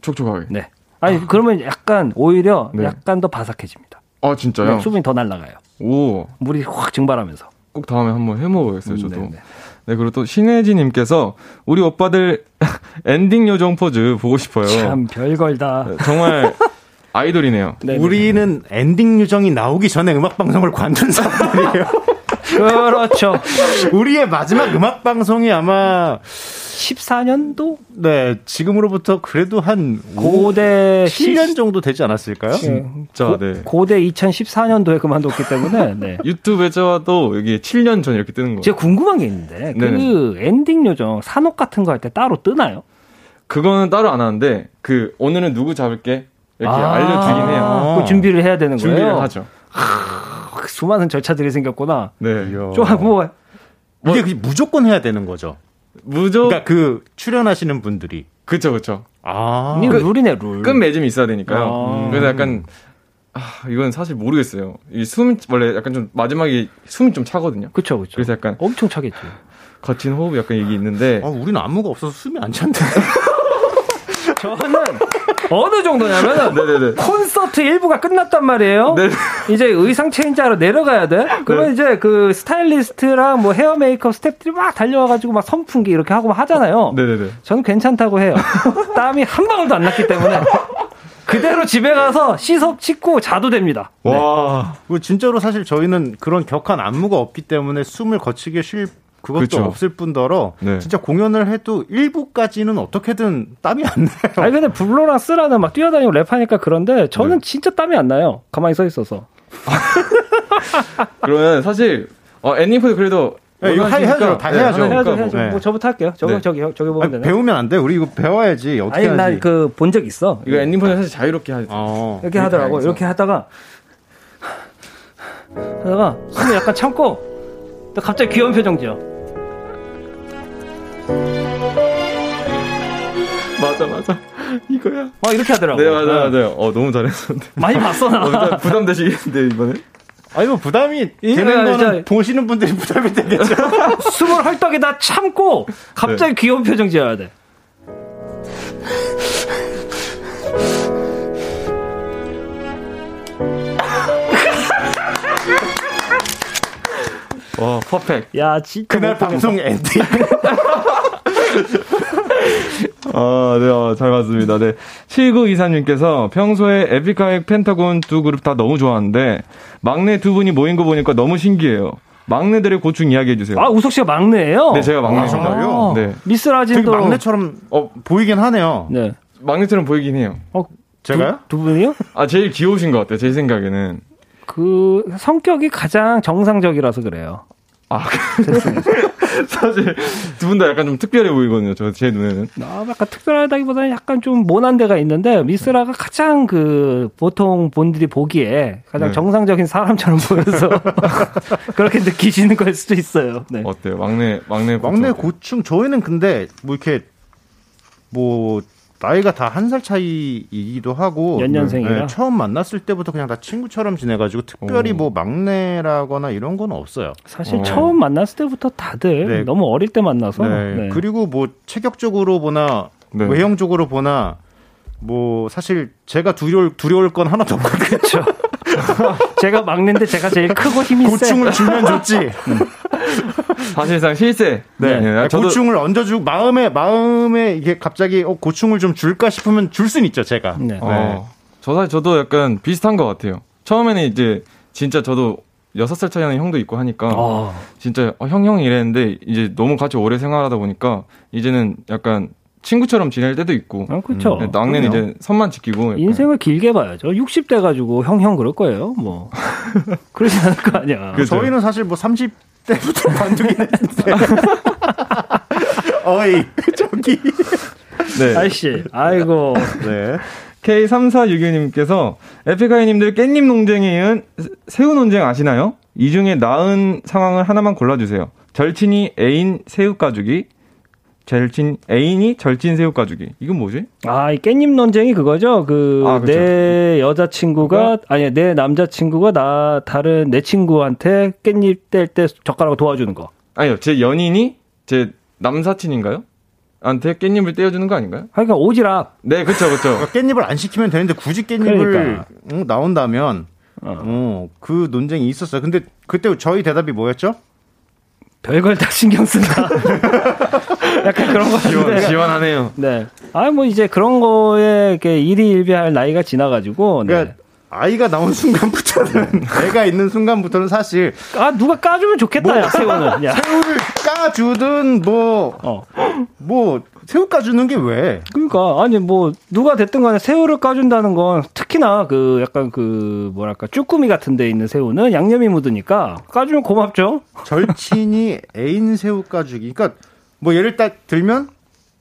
촉촉하게. 네. 아니 그러면 약간 오히려 네. 약간 더 바삭해집니다. 아, 진짜요? 네, 수분이 더 날아가요. 오. 물이 확 증발하면서. 꼭 다음에 한번 해 먹어야겠어요, 저도. 네, 네, 네. 그리고 또 신혜지님께서 우리 오빠들 엔딩 요정 포즈 보고 싶어요. 참 별걸다. 정말 아이돌이네요. 네, 네. 우리는 엔딩 요정이 나오기 전에 음악 방송을 관둔 사람들이에요. 그렇죠. 우리의 마지막 음악 방송이 아마 14년도 네 지금으로부터 그래도 한 고대 7년 정도 되지 않았을까요? 네. 진짜, 고, 네. 고대 2014년도에 그만뒀기 때문에 네. 유튜브에 떠도 여기 7년 전 이렇게 뜨는 거. 제가 궁금한 게 있는데 그 네네. 엔딩 요정 산옥 같은 거 할 때 따로 뜨나요? 그거는 따로 안 하는데 그 오늘은 누구 잡을게 이렇게 아, 알려주긴 해요. 그 준비를 해야 되는 거예요. 준비를 하죠. 그 수많은 절차들이 생겼구나. 네. 좀뭐 이게 그 무조건 해야 되는 거죠. 무조 그러니까 그 출연하시는 분들이 그쵸 그쵸. 아 이거 룰이네 룰. 끝 맺음이 있어야 되니까요. 아. 그래서 약간 아, 이건 사실 모르겠어요. 이 숨 원래 약간 좀 마지막에 숨이 좀 차거든요. 그쵸 그쵸. 그래서 약간 엄청 차겠지. 거친 호흡 약간 이게 있는데 아, 우리는 안무가 없어서 숨이 안 찬데. 저는 어느 정도냐면 네네네. 콘서트 1부가 끝났단 말이에요. 네. 이제 의상 change하러 내려가야 돼. 그러면 이제 그 스타일리스트랑 뭐 헤어 메이크업 스태프들이 막 달려와가지고 막 선풍기 이렇게 하고 막 하잖아요. 네네네. 저는 괜찮다고 해요. 땀이 한 방울도 안 났기 때문에 그대로 집에 가서 씻어 씻고 자도 됩니다. 와. 그 진짜로 사실 저희는 그런 격한 안무가 없기 때문에 숨을 거치게 쉴 그것도 그쵸. 없을 뿐더러 네. 진짜 공연을 해도 1부까지는 어떻게든 땀이 안 나요. 아니 근데 블로랑 쓰라는 막 뛰어다니고 랩하니까 그런데 저는 네. 진짜 땀이 안 나요. 가만히 서 있어서. 그러면 사실 어 애니포드 그래도 네, 이거 하- 해야죠. 다 네, 해야죠. 해야죠, 뭐. 해야죠. 네. 뭐 저부터 할게요. 저거 네. 저기 저기 보면 되네. 배우면 안 돼. 우리 이거 배워야지. 어떻게 아니 하지? 나그 본 적 있어. 이거 애니포드 사실 자유롭게 하죠. 어. 이렇게 하더라고. 다행이죠. 이렇게 하다가 하다가 숨을 약간 참고 또 갑자기 귀여운 표정 지어. 맞아 맞아. 이거야. 막 이렇게 하더라고. 네 맞아 맞아요. 어 너무 잘했었는데. 많이 봤어 나. 어, 일단 부담 되시겠는데 이번에? 아니 뭐 부담이 이거 되는 거는 진짜- 보시는 분들이 부담이 되겠죠. 숨을 헐떡이다 참고 갑자기 귀여운 표정 지어야 돼. 와 perfect. 야 진짜 그날. 방송 엔딩. 아, 네, 어, 잘 봤습니다. 네. 7923님께서 평소에 에픽하이 펜타곤 두 그룹 다 너무 좋아하는데, 막내 두 분이 모인 거 보니까 너무 신기해요. 막내들의 고충 이야기해 주세요. 아 우석 씨가 막내예요. 네, 제가 막내입니다. 정말요? 네. 되게 미스 라진도 막내처럼 어, 보이긴 하네요. 네. 막내처럼 보이긴 해요. 어, 제가요? 두, 두 분이요? 아, 제일 귀여우신 것 같아요. 제 생각에는. 그 성격이 가장 정상적이라서 그래요. 아, 사실 두 분 다 약간 좀 특별해 보이거든요. 저, 제 눈에는. 아, 약간 특별하다기보다는 약간 좀 모난 데가 있는데 미스라가 가장 그 보통 분들이 보기에 가장 네. 정상적인 사람처럼 보여서 그렇게 느끼시는 걸 수도 있어요. 네. 어때요? 막내, 막내 고충. 막내 고충 저희는 근데 뭐 이렇게 뭐 나이가 다 한 살 차이이기도 하고 연년생이라? 네, 처음 만났을 때부터 그냥 다 친구처럼 지내가지고 특별히 오. 뭐 막내라거나 이런 건 없어요. 사실 어. 처음 만났을 때부터 다들 네. 너무 어릴 때 만나서 네. 네. 그리고 뭐 체격적으로 보나 네. 외형적으로 보나 뭐 사실 제가 두려울 두려울 건 하나도 없거든요. 그렇죠. 제가 막내인데 제가 제일 크고 힘이 세. 고충을 주면 좋지. 사실상 실세. 네. 저도 고충을 얹어주고 마음에 마음에 이게 갑자기 어, 고충을 좀 줄까 싶으면 줄 수는 있죠 제가. 네. 어, 저 사실 저도 약간 비슷한 것 같아요. 처음에는 이제 진짜 저도 여섯 살 차이 나는 형도 있고 하니까 아, 진짜 어, 형, 형 이랬는데 이제 너무 같이 오래 생활하다 보니까 이제는 약간 친구처럼 지낼 때도 있고 아, 그렇죠. 네, 막내는 그럼요. 이제 선만 지키고 약간 인생을 길게 봐야죠. 60대 가지고 형 형 그럴 거예요. 뭐 그러지 않을 거 아니야. 그죠. 저희는 사실 뭐 30 대부터 관두긴 했는데. 어이, 저기. 네. 아이씨, 아이고. 네. K3466님께서 에픽하이님들 깻잎 논쟁에 이은 새우 논쟁 아시나요? 이 중에 나은 상황을 하나만 골라주세요. 절친이 애인 새우 가죽이 절친 애인이 절친 새우 가죽이 이건 뭐지? 아, 이 깻잎 논쟁이 그거죠. 그, 아. 내 여자친구가, 아니, 내 남자친구가 나, 다른 내 친구한테 깻잎 뗄 때 젓가락으로 도와주는 거. 아니요, 제 연인이 제 남사친인가요? 한테 깻잎을 떼어주는 거 아닌가요? 그러니까 오지랖. 네, 그쵸, 그쵸. 그러니까 깻잎을 안 시키면 되는데 굳이 깻잎을 그러니까. 응, 나온다면 어. 그 논쟁이 있었어요. 근데 그때 저희 대답이 뭐였죠? 별걸 다 신경 쓴다. 약간 그런 거 지원, 같은데. 지원 하네요. 네. 아, 뭐 이제 그런 거에 이렇게 일희일비할 나이가 지나가지고. 네. 그러니까 아이가 나온 순간부터는 애가 있는 순간부터는 사실 아, 누가 까주면 좋겠다, 야, 새우는. 야. 새우를 까주든 뭐 어. 뭐 새우 까주는 게 왜? 그러니까 아니 뭐 누가 됐든 간에 새우를 까준다는 건 특히나 그 약간 그 뭐랄까 쭈꾸미 같은 데 있는 새우는 양념이 묻으니까 까주면 고맙죠. 절친이 애인 새우 까주기. 그러니까 뭐 예를 딱 들면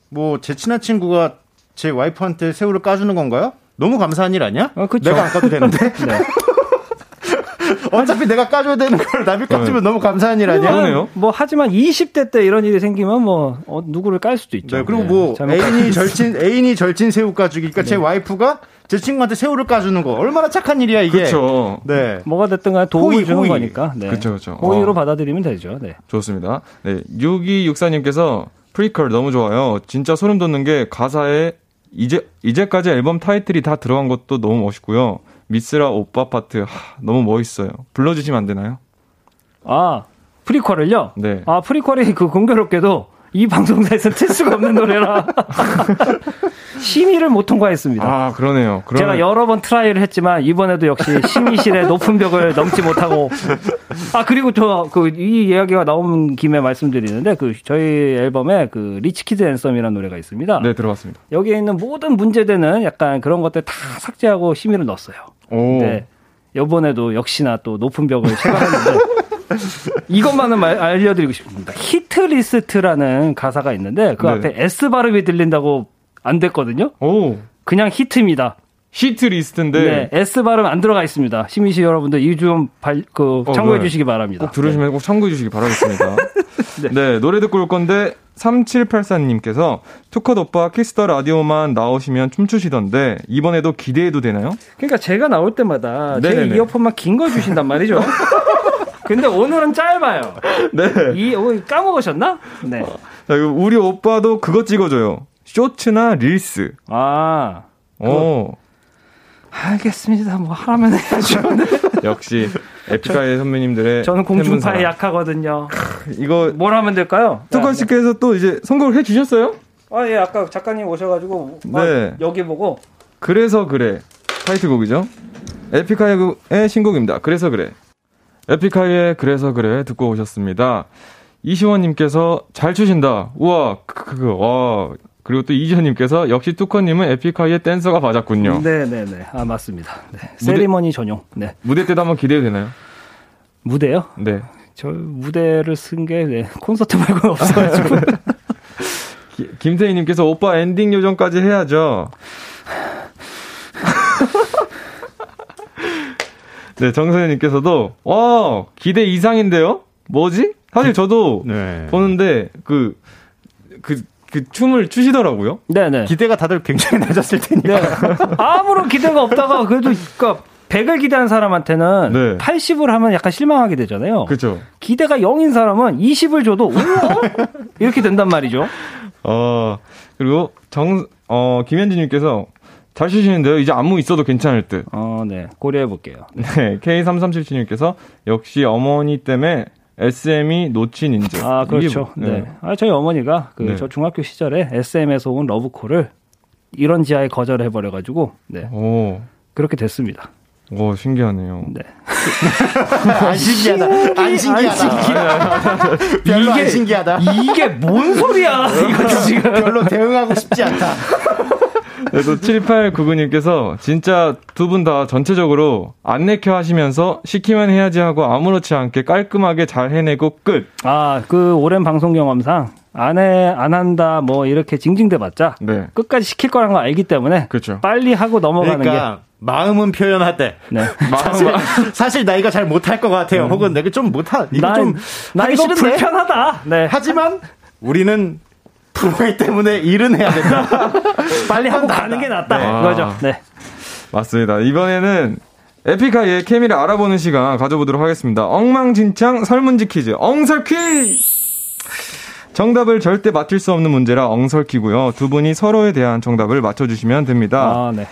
뭐 제 친한 친구가 제 와이프한테 새우를 까주는 건가요? 너무 감사한 일 아니야? 어, 그쵸. 내가 안 까도 되는데. 네. 어차피 내가 까줘야 되는 걸 남이 까주면 너무 감사한 일 아니야? 그러네요. 뭐 하지만 20대 때 이런 일이 생기면 뭐 어, 누구를 깔 수도 있죠. 네, 그리고 네, 뭐 잘못 애인이 깔- 절친 애인이 절친 새우 까주기. 그러니까 제 와이프가 제 친구한테 새우를 까주는 거 얼마나 착한 일이야 이게. 그렇죠. 네. 뭐가 됐든 간에 도움을 호의, 주는 호의. 거니까. 네. 그쵸, 그쵸. 호의로 어. 받아들이면 되죠. 네. 좋습니다. 네, 6264님께서 프리컬 너무 좋아요. 진짜 소름 돋는 게 가사에 이제 이제까지 앨범 타이틀이 다 들어간 것도 너무 멋있고요. 미스라 오빠 파트 하, 너무 멋있어요. 불러주시면 안 되나요? 아, Prequel을요? 네. 아, Prequel이 그 공교롭게도 이 방송사에서 틀 수가 없는 노래라. 심의를 못 통과했습니다. 아 그러네요. 그러면 제가 여러 번 try를 했지만 이번에도 역시 심의실의 높은 벽을 넘지 못하고 아 그리고 저 그 이 이야기가 나온 김에 말씀드리는데 그 저희 앨범에 그 Rich Kids Anthem이라는 노래가 있습니다. 네 들어봤습니다. 여기에 있는 모든 문제되는 약간 그런 것들 다 삭제하고 심의를 넣었어요. 오. 네. 이번에도 역시나 또 높은 벽을 체감했는데 이것만은 말, 알려드리고 싶습니다. hit list라는 가사가 있는데 그 네. 앞에 S 발음이 들린다고 안 됐거든요. 오 그냥 hit입니다. hit list인데 네, S 발음 안 들어가 있습니다. 심의실 여러분들 이 좀 그 어, 참고해 네. 주시기 바랍니다. 꼭 들으시면 꼭 참고해 주시기 바라겠습니다. 네. 노래 듣고 올 건데 3784님께서 투컷 오빠 Kiss the 라디오만 나오시면 춤추시던데 이번에도 기대해도 되나요? 그러니까 제가 나올 때마다 제 네네네. 이어폰만 긴 걸 주신단 말이죠. 근데 오늘은 짧아요. 네. 이 어, 까먹으셨나? 네. 자, 이거 우리 오빠도 그거 찍어줘요. 쇼츠나 릴스. 아 오, 알겠습니다. 뭐 하라면 해야죠. 네. 역시 에픽하이 선배님들의 저는 공중파에. 약하거든요. 이거 뭘 하면 될까요? 투컷 씨께서 또 이제 선곡을 해 주셨어요? 아, 예, 아까 작가님 오셔 가지고 네. 아, 여기 보고 그래서 그래 타이틀곡이죠. 에픽하이의 신곡입니다. 그래서 그래. 에픽하이의 그래서 그래 듣고 오셨습니다. 이시원님께서 잘 추신다. 우와 그거 와 그리고 또 이지현님께서 역시 뚜커님은 에픽하이의 댄서가 맞았군요. 네, 네, 네. 아, 맞습니다. 네. 세리머니 전용. 네. 무대 때도 한번 기대해도 되나요? 무대요? 네. 저 무대를 쓴게 네, 콘서트 말고는 없어가지고. 기- 김태희님께서 오빠 엔딩 요정까지 해야죠. 네, 정서연님께서도 와 기대 이상인데요? 뭐지? 사실 저도 네. 보는데 그 그, 그 춤을 추시더라고요. 네, 네. 기대가 다들 굉장히 낮았을 테니까. 네. 아무런 기대가 없다가 그래도 그러니까 100을 기대한 사람한테는 네. 80을 하면 약간 실망하게 되잖아요. 그렇죠. 기대가 0인 사람은 20을 줘도! 이렇게 된단 말이죠. 어 그리고 정 어 김현진님께서 잘 추시는데요. 이제 안무 있어도 괜찮을 듯. 어, 네. 고려해 볼게요. 네, K3377님께서 역시 어머니 때문에 SM이 놓친 인증. 아, 이게 그렇죠. 뭐- 네. 아, 저희 어머니가 그 네. 저 중학교 시절에 SM에서 온 러브콜을 이런 지하에 거절해 버려 가지고 네. 오, 그렇게 됐습니다. 오 신기하네요. 네. 안 신기하다. 안 신기하다. 별로 안 신기하다. 이게 뭔 소리야? 이거 지금. 별로 대응하고 싶지 않다. 그래도 7899님께서 진짜 두 분 다 전체적으로 안 내켜 하시면서 시키면 해야지 하고 아무렇지 않게 깔끔하게 잘 해내고 끝. 아, 그 오랜 방송 경험상 안 해, 안 한다, 뭐 이렇게 징징대봤자 네. 끝까지 시킬 거란 걸 알기 때문에 그렇죠. 빨리 하고 넘어가는 그러니까 마음은 표현하되 게. 네. 사실, 사실 나 이거 잘 못할 것 같아요. 혹은 내가 좀 못하 이거 나, 좀나 하기 이거 싫은데? 불편하다. 네. 하지만 우리는 프로이기 때문에 일은 해야 된다. 빨리 하고 가는 게 낫다. 네. 그거죠. 네. 맞습니다. 이번에는 에픽하이의 케미를 알아보는 시간 가져보도록 하겠습니다. 엉망진창 설문지 퀴즈, 엉설 퀴즈! 정답을 절대 맞힐 수 없는 문제라 엉설퀴고요. 두 분이 서로에 대한 정답을 맞춰주시면 됩니다. 아, 네.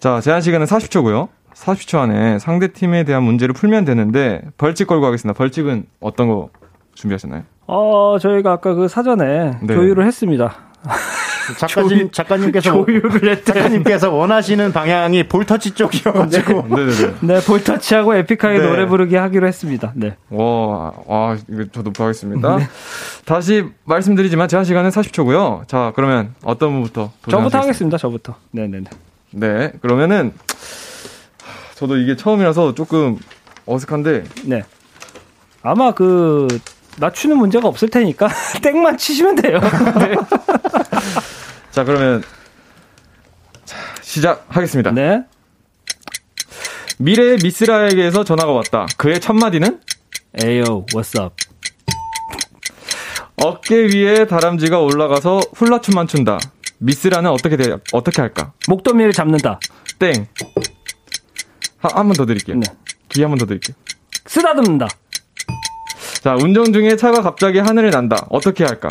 자, 제한 시간은 40초고요. 40초 안에 상대 팀에 대한 문제를 풀면 되는데 벌칙 걸고 하겠습니다. 벌칙은 어떤 거 준비하셨나요? 어, 저희가 아까 그 사전에 네. 조율을 했습니다. 작가님, 작가님께서, 조율을 했대. 작가님께서 원하시는 방향이 볼터치 쪽이어가지고. 네네네. 네, 볼터치하고 에픽하이 네. 노래 부르기 하기로 했습니다. 네. 와, 와, 이거 저도 하겠습니다. 다시 말씀드리지만 제한 시간은 40초고요. 자, 그러면 어떤 분부터? 저부터? 하겠습니다. 저부터. 네 네 네. 네, 그러면은 저도 이게 처음이라서 조금 어색한데 네. 아마 그, 맞추는 문제가 없을 테니까, 땡만 치시면 돼요. 네. 그러면 자, 시작하겠습니다. 네. 미래의 미스라에게서 전화가 왔다. 그의 첫 마디는 에이요, what's up? 어깨 위에 다람쥐가 올라가서 훌라춤만 춘다. 미스라는 어떻게 돼, 어떻게 할까? 목도미를 잡는다. 땡. 한 번 더 드릴게요. 네. 기회 한 번 더 드릴게요. 쓰다듬는다. 자, 운전 중에 차가 갑자기 하늘에 난다. 어떻게 할까?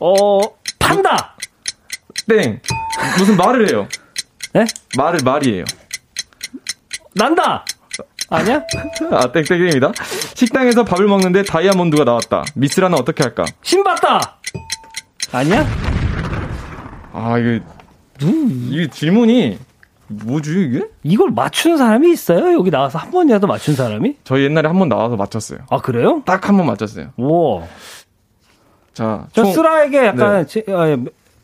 어, 판다! 땡. 무슨 말을 해요? 예? 말을 말이에요. 난다! 아니야? 아, 땡땡입니다. 식당에서 밥을 먹는데 다이아몬드가 나왔다. 미스라는 어떻게 할까? 신봤다! 아니야? 아, 이게, 이게 질문이, 뭐지, 이게? 이걸 맞춘 사람이 있어요? 여기 나와서 한 번이라도 맞춘 사람이? 저희 옛날에 한 번 나와서 맞췄어요. 아, 그래요? 딱 한 번 맞췄어요. 오. 자, 저 총- 쓰라에게 약간, 지- 아, 예,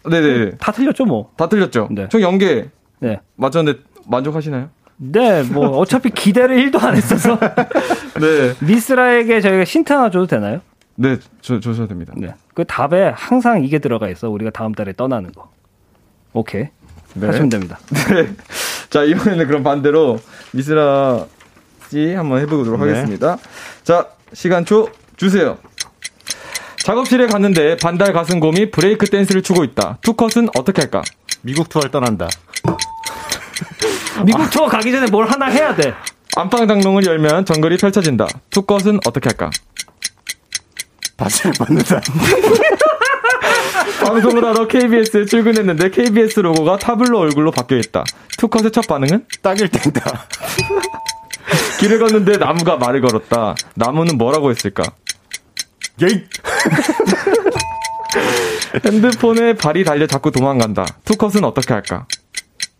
네네. 다 틀렸죠, 뭐. 다 틀렸죠? 네. 총 연계 네. 맞췄는데 만족하시나요? 네, 뭐, 어차피 기대를 1도 안 했어서. 네. 미스라에게 저희가 힌트 하나 줘도 되나요? 네, 줘, 줘셔도 됩니다. 네. 그 답에 항상 이게 들어가 있어. 우리가 다음 달에 떠나는 거. 오케이. 네. 하시면 됩니다. 네. 자, 이번에는 그럼 반대로 미스라 씨 한번 해보도록 네. 하겠습니다. 자, 시간 초 주세요. 작업실에 갔는데 반달 가슴곰이 브레이크 댄스를 추고 있다. 투컷은 어떻게 할까? 미국 투어를 떠난다. 미국 투어 가기 전에 뭘 하나 해야 돼. 안방 장롱을 열면 정글이 펼쳐진다. 투컷은 어떻게 할까? 바지를 벗는다. 방송을 하러 KBS에 출근했는데 KBS 로고가 타블로 얼굴로 바뀌어 있다. 투컷의 첫 반응은? 딱일 땡다. 길을 걷는데 나무가 말을 걸었다. 나무는 뭐라고 했을까? 예이! 핸드폰에 발이 달려 자꾸 도망간다. 투컷은 어떻게 할까?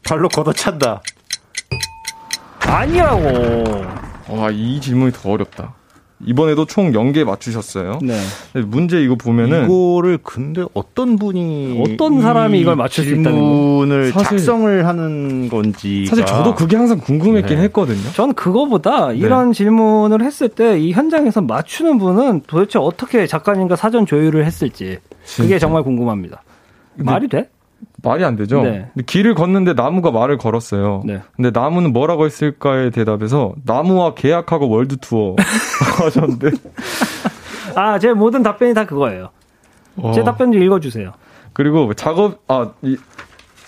발로 걷어찬다. 아니라고. 와, 이 질문이 더 어렵다. 이번에도 총 0개 맞추셨어요. 네. 문제 이거 보면은 이거를 근데 어떤 분이 어떤 사람이 이 이걸 맞출 수 있다는 질문을 사실- 작성을 하는 건지 사실 저도 그게 항상 궁금했긴 네. 했거든요. 전 그거보다 이런 질문을 했을 때 이 현장에서 맞추는 분은 도대체 어떻게 작가님과 사전 조율을 했을지 그게 진짜? 정말 궁금합니다. 말이 돼? 말이 안 되죠. 네. 근데 길을 걷는데 나무가 말을 걸었어요. 네. 근데 나무는 뭐라고 했을까에 대답해서 나무와 계약하고 월드 투어 하셨는데 아, 제 모든 답변이 다 그거예요. 제 와. 답변 좀 읽어주세요. 그리고 작업 아 이,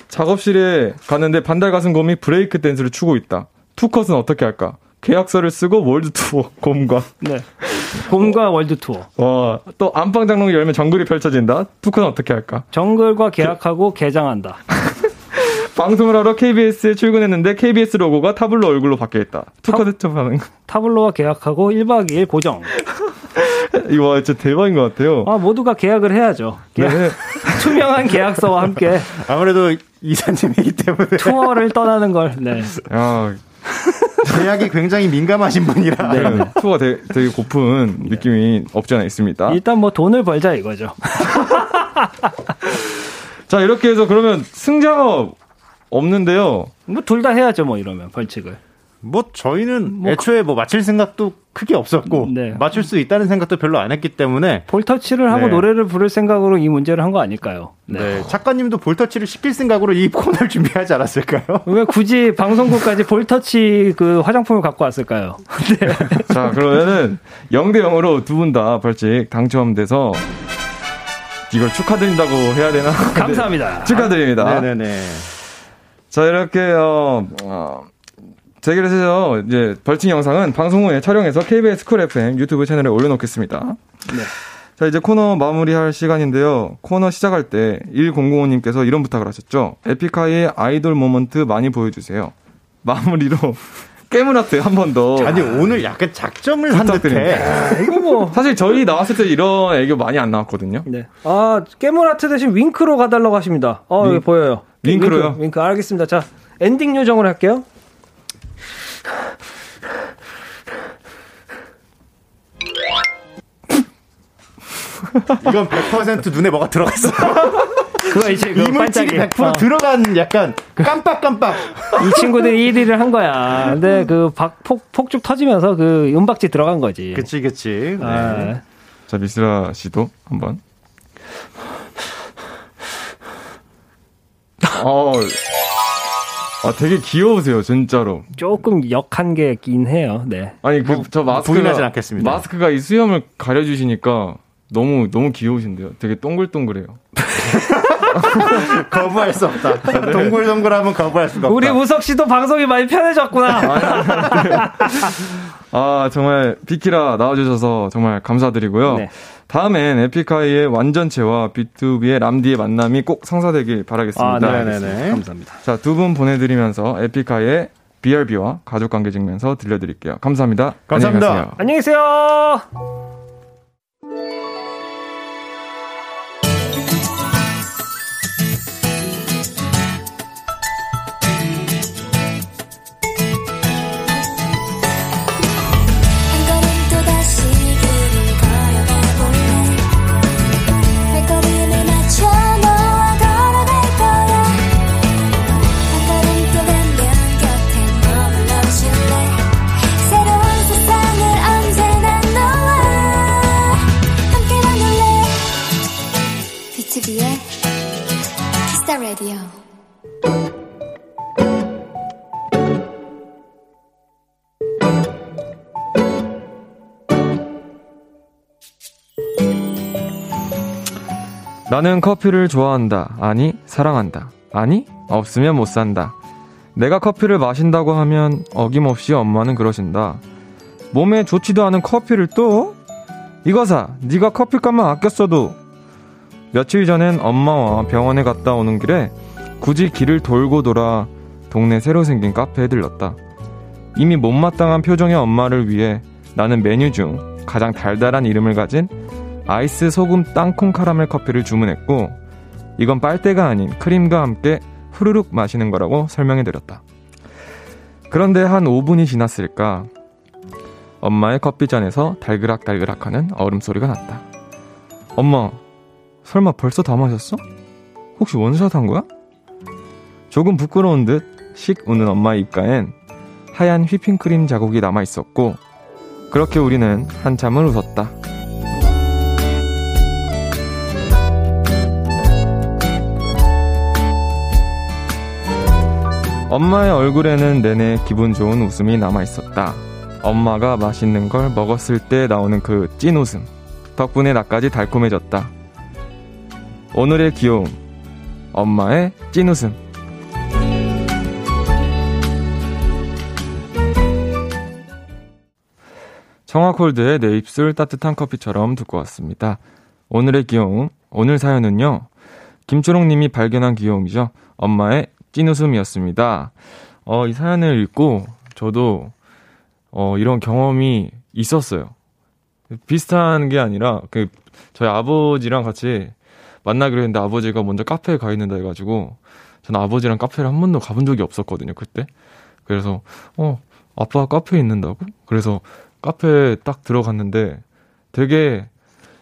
작업실에 갔는데 반달 가슴곰이 브레이크 댄스를 추고 있다. 투컷은 어떻게 할까? 계약서를 쓰고 월드 투어 곰과 네. 곰과 월드 투어. 와, 또 안방 장롱을 열면 정글이 펼쳐진다. 투컷은 어떻게 할까? 정글과 계약하고 개장한다. 방송을 하러 KBS에 출근했는데 KBS 로고가 타블로 얼굴로 바뀌어 있다. 첫 반응. 타블로와 계약하고 1박 2일 고정. 이거 와, 진짜 대박인 것 같아요. 아, 모두가 계약을 해야죠. 계약- 네. 투명한 계약서와 함께 아무래도 이사님이기 때문에 투어를 떠나는 걸. 네. 야, 계약이 굉장히 민감하신 분이라 네. 투어가 되게, 되게 고픈 느낌이 없지 않아 있습니다. 일단 뭐 돈을 벌자 이거죠. 자, 이렇게 해서 그러면 승자가 없는데요. 뭐 둘 다 해야죠, 뭐 이러면 벌칙을. 뭐 저희는 뭐 애초에 뭐 맞힐 생각도 크게 없었고 네. 맞출 수 있다는 생각도 별로 안 했기 때문에 볼터치를 하고 네. 노래를 부를 생각으로 이 문제를 한 거 아닐까요? 네. 네, 작가님도 볼터치를 시킬 생각으로 이 코너를 준비하지 않았을까요? 왜 굳이 방송국까지 볼터치 그 화장품을 갖고 왔을까요? 네. 자, 그러면은 0대 0으로 두 분 다 벌칙 당첨돼서 이걸 축하드린다고 해야 되나? 감사합니다. 네, 축하드립니다. 네네네. 자, 이렇게, 어, 어, 대결에서 이제 벌칙 영상은 방송 후에 촬영해서 KBS 쿨 FM 유튜브 채널에 올려놓겠습니다. 자, 이제 코너 마무리할 시간인데요. 코너 시작할 때 1005님께서 이런 부탁을 하셨죠. 에픽하이의 아이돌 moment 많이 보여주세요. 마무리로 깨물하트 한번 더. 아니 오늘 약간 작정을 한 부탁드립니다. 듯해. 이거 뭐. 사실 저희 나왔을 때 이런 애교 많이 안 나왔거든요. 네. 아, 깨물하트 대신 윙크로 가달라고 하십니다. 어, 윙- 여기 보여요. 윙크로요? 윙크, 윙크. 알겠습니다. 자, 엔딩 요정을 할게요. 이건 100% 눈에 뭐가 들어가 있어. 그거 이제 그 이물질이 반짝이. 100% 어. 들어간 약간 깜빡깜빡. 이 친구들이 1위를 한 거야. 근데 그 박, 폭, 폭죽 터지면서 그 은박지 들어간 거지. 그치 그치. 네. 아, 자, 미스라 씨도 한번. 어, 아, 되게 귀여우세요, 진짜로. 조금 역한 게 있긴 해요. 네. 아니, 그, 저 마스크가. 부인하진 않겠습니다. 마스크가 이 수염을 가려주시니까 너무, 너무 귀여우신데요. 되게 동글동글해요. 거부할 수 없다. 동글동글하면 거부할 수가 없다. 우리 우석 씨도 방송이 많이 편해졌구나. 아, 정말 비키라 나와주셔서 정말 감사드리고요. 네. 다음엔 에픽하이의 완전체와 B2B의 람디의 만남이 꼭 성사되길 바라겠습니다. 아, 네네네. 감사합니다. 자, 두 분 보내드리면서 에픽하이의 BRB와 가족관계 증명서 들려드릴게요. 감사합니다. 감사합니다. 안녕히 가세요. 안녕히 계세요. 나는 커피를 좋아한다. 아니, 사랑한다. 아니, 없으면 못 산다. 내가 커피를 마신다고 하면 어김없이 엄마는 그러신다. 몸에 좋지도 않은 커피를 또? 이거 사. 네가 커피값만 아껴 써도. 며칠 전엔 엄마와 병원에 갔다 오는 길에 굳이 길을 돌고 돌아 동네 새로 생긴 카페에 들렀다. 이미 못마땅한 표정의 엄마를 위해 나는 메뉴 중 가장 달달한 이름을 가진 아이스 소금 땅콩 카라멜 커피를 주문했고 이건 빨대가 아닌 크림과 함께 후루룩 마시는 거라고 설명해 드렸다. 그런데 한 5분이 지났을까 엄마의 커피잔에서 달그락달그락 하는 얼음 소리가 났다. 엄마, 설마 벌써 다 마셨어? 혹시 원샷 한 거야? 조금 부끄러운 듯 씩 우는 엄마의 입가엔 하얀 휘핑크림 자국이 남아 있었고 그렇게 우리는 한참을 웃었다. 엄마의 얼굴에는 내내 기분 좋은 웃음이 남아 있었다. 엄마가 맛있는 걸 먹었을 때 나오는 그 찐 웃음. 덕분에 나까지 달콤해졌다. 오늘의 귀여움. 엄마의 찐 웃음. 청아콜드의 내 입술 따뜻한 커피처럼 듣고 왔습니다. 오늘의 귀여움. 오늘 사연은요. 김초롱님이 발견한 귀여움이죠. 엄마의 찐웃음이었습니다. 어, 이 사연을 읽고 저도 어, 이런 경험이 있었어요. 비슷한 게 아니라 그 저희 아버지랑 같이 만나기로 했는데 아버지가 먼저 카페에 가 있는다 해가지고 저는 아버지랑 카페를 한 번도 가본 적이 없었거든요 그때. 그래서 어 아빠 카페에 있는다고? 그래서 카페에 딱 들어갔는데 되게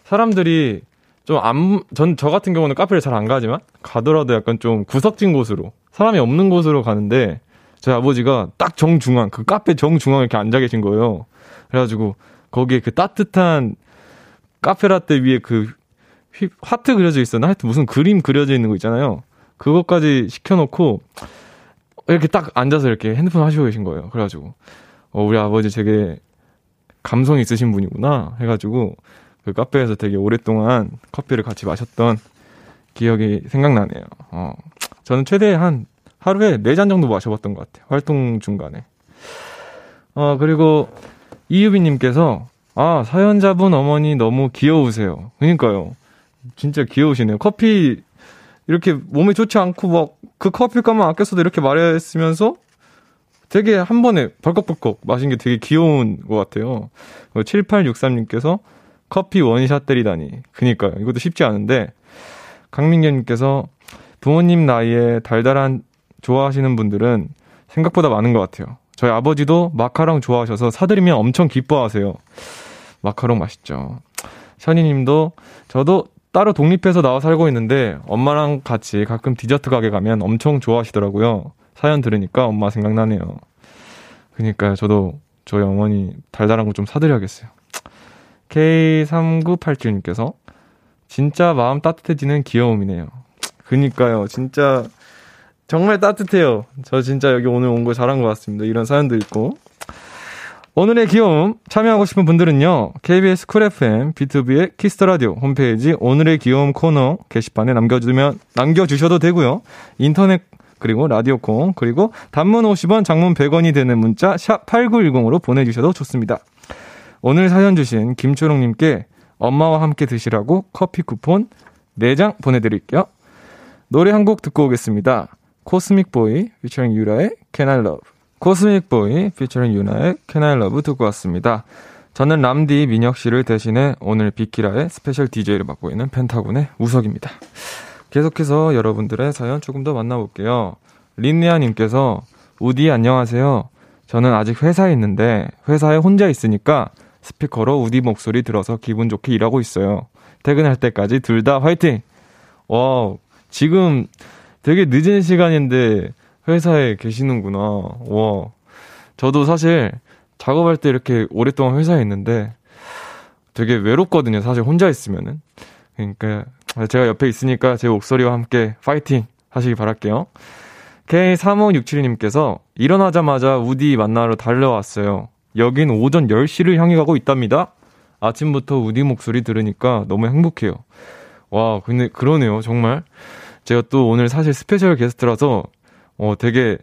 사람들이 좀 안, 전, 저 같은 경우는 카페를 잘 안 가지만, 가더라도 약간 좀 구석진 곳으로, 사람이 없는 곳으로 가는데, 저희 아버지가 딱 정중앙, 그 카페 정중앙에 이렇게 앉아 계신 거예요. 그래가지고, 거기에 그 따뜻한 카페라떼 위에 그 휘, 하트 그려져 있었나? 하여튼 무슨 그림 그려져 있는 거 있잖아요. 그것까지 시켜놓고, 이렇게 딱 앉아서 이렇게 핸드폰 하시고 계신 거예요. 그래가지고, 어, 우리 아버지 되게 감성 있으신 분이구나. 해가지고, 그 카페에서 되게 오랫동안 커피를 같이 마셨던 기억이 생각나네요. 어, 저는 최대 한 하루에 4잔 정도 마셔봤던 것 같아요. 활동 중간에. 어, 그리고 이유비님께서 아, 사연자분 어머니 너무 귀여우세요. 그니까요. 진짜 귀여우시네요. 커피 이렇게 몸에 좋지 않고 막 그 커피값만 아껴서도 이렇게 말했으면서 되게 한 번에 벌컥벌컥 마신 게 되게 귀여운 것 같아요. 7863님께서 커피 원샷 때리다니. 그니까요. 이것도 쉽지 않은데, 강민경님께서 부모님 나이에 달달한 좋아하시는 분들은 생각보다 많은 것 같아요. 저희 아버지도 마카롱 좋아하셔서 사드리면 엄청 기뻐하세요. 마카롱 맛있죠. 션이님도 저도 따로 독립해서 나와 살고 있는데 엄마랑 같이 가끔 디저트 가게 가면 엄청 좋아하시더라고요. 사연 들으니까 엄마 생각나네요. 그니까요. 저도 저희 어머니 달달한 거 좀 사드려야겠어요. K3987님께서 진짜 마음 따뜻해지는 귀여움이네요. 그니까요. 진짜 정말 따뜻해요. 저 진짜 여기 오늘 온 거 잘한 것 같습니다. 이런 사연도 있고. 오늘의 귀여움 참여하고 싶은 분들은요. KBS 쿨 FM BTOB의 키스 더 라디오 홈페이지 오늘의 귀여움 코너 게시판에 남겨주면 남겨주셔도 되고요. 인터넷 그리고 라디오 콩 그리고 단문 50원, 장문 100원이 되는 문자 샵 8910으로 보내 주셔도 좋습니다. 오늘 사연 주신 김초롱 님께 엄마와 함께 드시라고 커피 쿠폰 4장 보내 드릴게요. 노래 한 곡 듣고 오겠습니다. 코스믹 보이 피처링 유라의 Can I Love 코스믹 보이 피처링 유라의 Can I Love 듣고 왔습니다. 저는 람디 민혁 씨를 대신해 오늘 비키라의 스페셜 DJ를 맡고 있는 펜타곤의 우석입니다. 계속해서 여러분들의 사연 조금 더 만나볼게요. 린리아님께서 우디 안녕하세요. 저는 아직 회사에 있는데 회사에 혼자 있으니까 스피커로 우디 목소리 들어서 기분 좋게 일하고 있어요. 퇴근할 때까지 둘 다 화이팅! 와, 지금 되게 늦은 시간인데 회사에 계시는구나. 와. 저도 사실 작업할 때 이렇게 오랫동안 회사에 있는데 되게 외롭거든요. 사실 혼자 있으면은. 그러니까 제가 옆에 있으니까 제 목소리와 함께 파이팅 하시기 바랄게요. K3567님께서 일어나자마자 우디 만나러 달려왔어요. 여긴 오전 10시를 향해 가고 있답니다. 아침부터 우디 목소리 들으니까 너무 행복해요. 와, 근데 그러네요. 정말. 제가 또 오늘 사실 스페셜 게스트라서 어 되게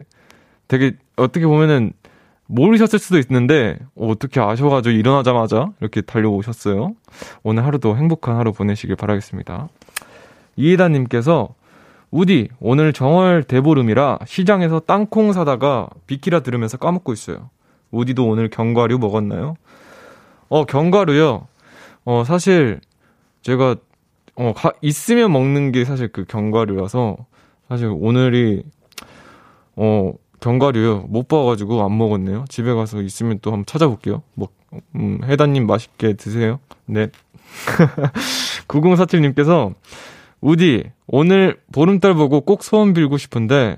되게 어떻게 보면은 모르셨을 수도 있는데 어, 어떻게 아셔가지고 일어나자마자 이렇게 달려오셨어요. 오늘 하루도 행복한 하루 보내시길 바라겠습니다. 이해다님께서 우디 오늘 정월 대보름이라 시장에서 땅콩 사다가 비키라 들으면서 까먹고 있어요. 우디도 오늘 견과류 먹었나요? 어 견과류요. 어 사실 제가 어 가, 있으면 먹는 게 사실 그 견과류라서 사실 오늘이 어 견과류 못 봐가지고 안 먹었네요. 집에 가서 있으면 또 한번 찾아볼게요. 뭐, 음, 해다님 맛있게 드세요. 네. 9047님께서, 우디, 오늘 보름달 보고 꼭 소원 빌고 싶은데,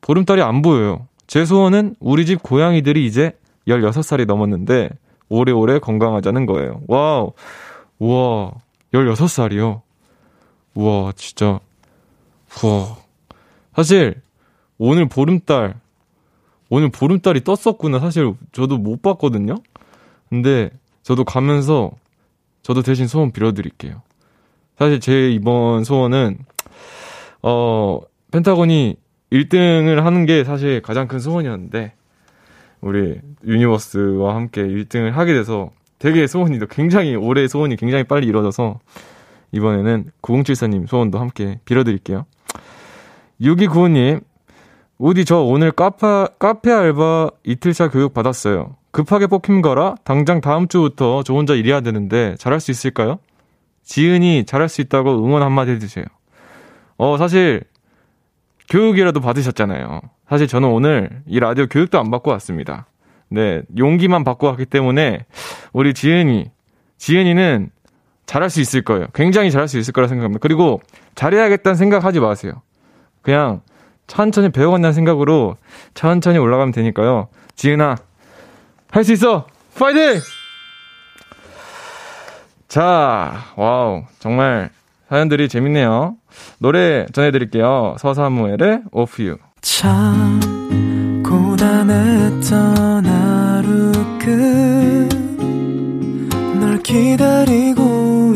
보름달이 안 보여요. 제 소원은 우리 집 고양이들이 이제 16살이 넘었는데, 오래오래 건강하자는 거예요. 와우. 우와, 16살이요? 우와, 진짜. 우와. 사실, 오늘 보름달, 오늘 보름달이 떴었구나. 사실 저도 못 봤거든요. 근데 저도 가면서 저도 대신 소원 빌어드릴게요. 사실 제 이번 소원은 어 펜타곤이 1등을 하는 게 사실 가장 큰 소원이었는데 우리 유니버스와 함께 1등을 하게 돼서 되게 소원이 굉장히 올해 소원이 굉장히 빨리 이루어져서 이번에는 9074님 소원도 함께 빌어드릴게요. 6295님 우디 저 오늘 카페, 카페 알바 이틀차 교육 받았어요. 급하게 뽑힌 거라 당장 다음 주부터 저 혼자 일해야 되는데 잘할 수 있을까요? 지은이 잘할 수 있다고 응원 한마디 해주세요. 어, 사실 교육이라도 받으셨잖아요. 사실 저는 오늘 이 라디오 교육도 안 받고 왔습니다. 네, 용기만 받고 왔기 때문에 우리 지은이, 지은이는 잘할 수 있을 거예요. 굉장히 잘할 수 있을 거라 생각합니다. 그리고 잘해야겠다는 생각하지 마세요. 그냥 천천히 배워간다는 생각으로 천천히 올라가면 되니까요. 지은아, 할 수 있어! 파이팅! 자, 와우. 정말 사연들이 재밌네요. 노래 전해드릴게요. 서사무엘의 Of You. 참 고단했던 하루 끝 널 기다리고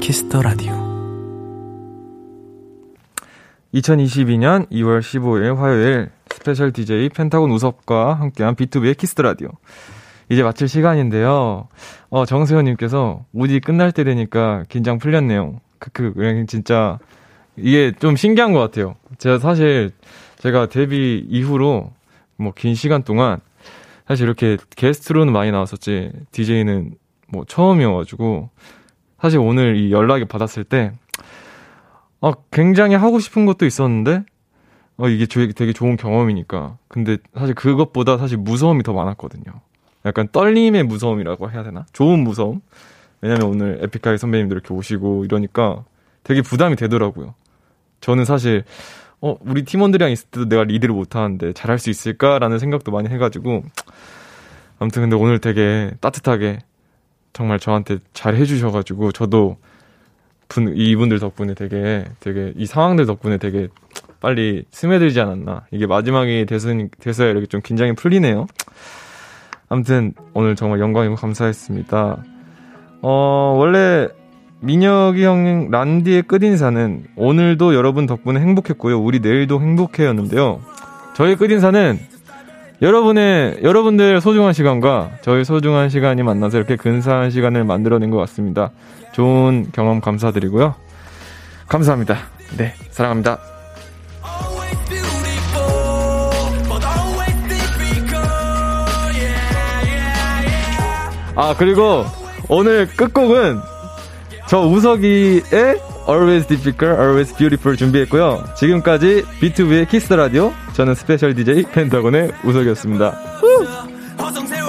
키스 더 라디오 2022년 2월 15일 화요일 스페셜 DJ 펜타곤 우석과 함께한 BTOB의 키스 더 라디오. 이제 마칠 시간인데요. 어, 정세현님께서 우디 끝날 때 되니까 긴장 풀렸네요. 크크, 그냥 진짜 이게 좀 신기한 것 같아요. 제가 사실 제가 데뷔 이후로 뭐 긴 시간 동안 사실 이렇게 게스트로는 많이 나왔었지 DJ는 뭐 처음이어가지고 사실 오늘 이 연락이 받았을 때 어, 굉장히 하고 싶은 것도 있었는데 어, 이게 저- 되게 좋은 경험이니까. 근데 사실 그것보다 사실 무서움이 더 많았거든요. 약간 떨림의 무서움이라고 해야 되나? 좋은 무서움? 왜냐면 오늘 에픽하이 선배님들 이렇게 오시고 이러니까 되게 부담이 되더라고요. 저는 사실, 어, 우리 팀원들이랑 있을 때도 내가 리드를 못하는데 잘할 수 있을까라는 생각도 많이 해가지고. 아무튼 근데 오늘 되게 따뜻하게 정말 저한테 잘 해주셔가지고 저도 분, 이분들 덕분에 되게, 되게, 이 상황들 덕분에 되게 빨리 스며들지 않았나. 이게 마지막이 됐으니, 돼서야 이렇게 좀 긴장이 풀리네요. 아무튼 오늘 정말 영광이고 감사했습니다. 어, 원래 민혁이 형 란디의 끝인사는 오늘도 여러분 덕분에 행복했고요. 우리 내일도 행복해였는데요. 저희 끝인사는 여러분의 여러분들 소중한 시간과 저희 소중한 시간이 만나서 이렇게 근사한 시간을 만들어낸 것 같습니다. 좋은 경험 감사드리고요. 감사합니다. 네, 사랑합니다. 아 그리고 오늘 끝곡은 저 우석이의 Always Difficult, Always Beautiful 준비했고요. 지금까지 BTOB의 키스 라디오 저는 스페셜 DJ 펜타곤의 우석이었습니다. 허송세월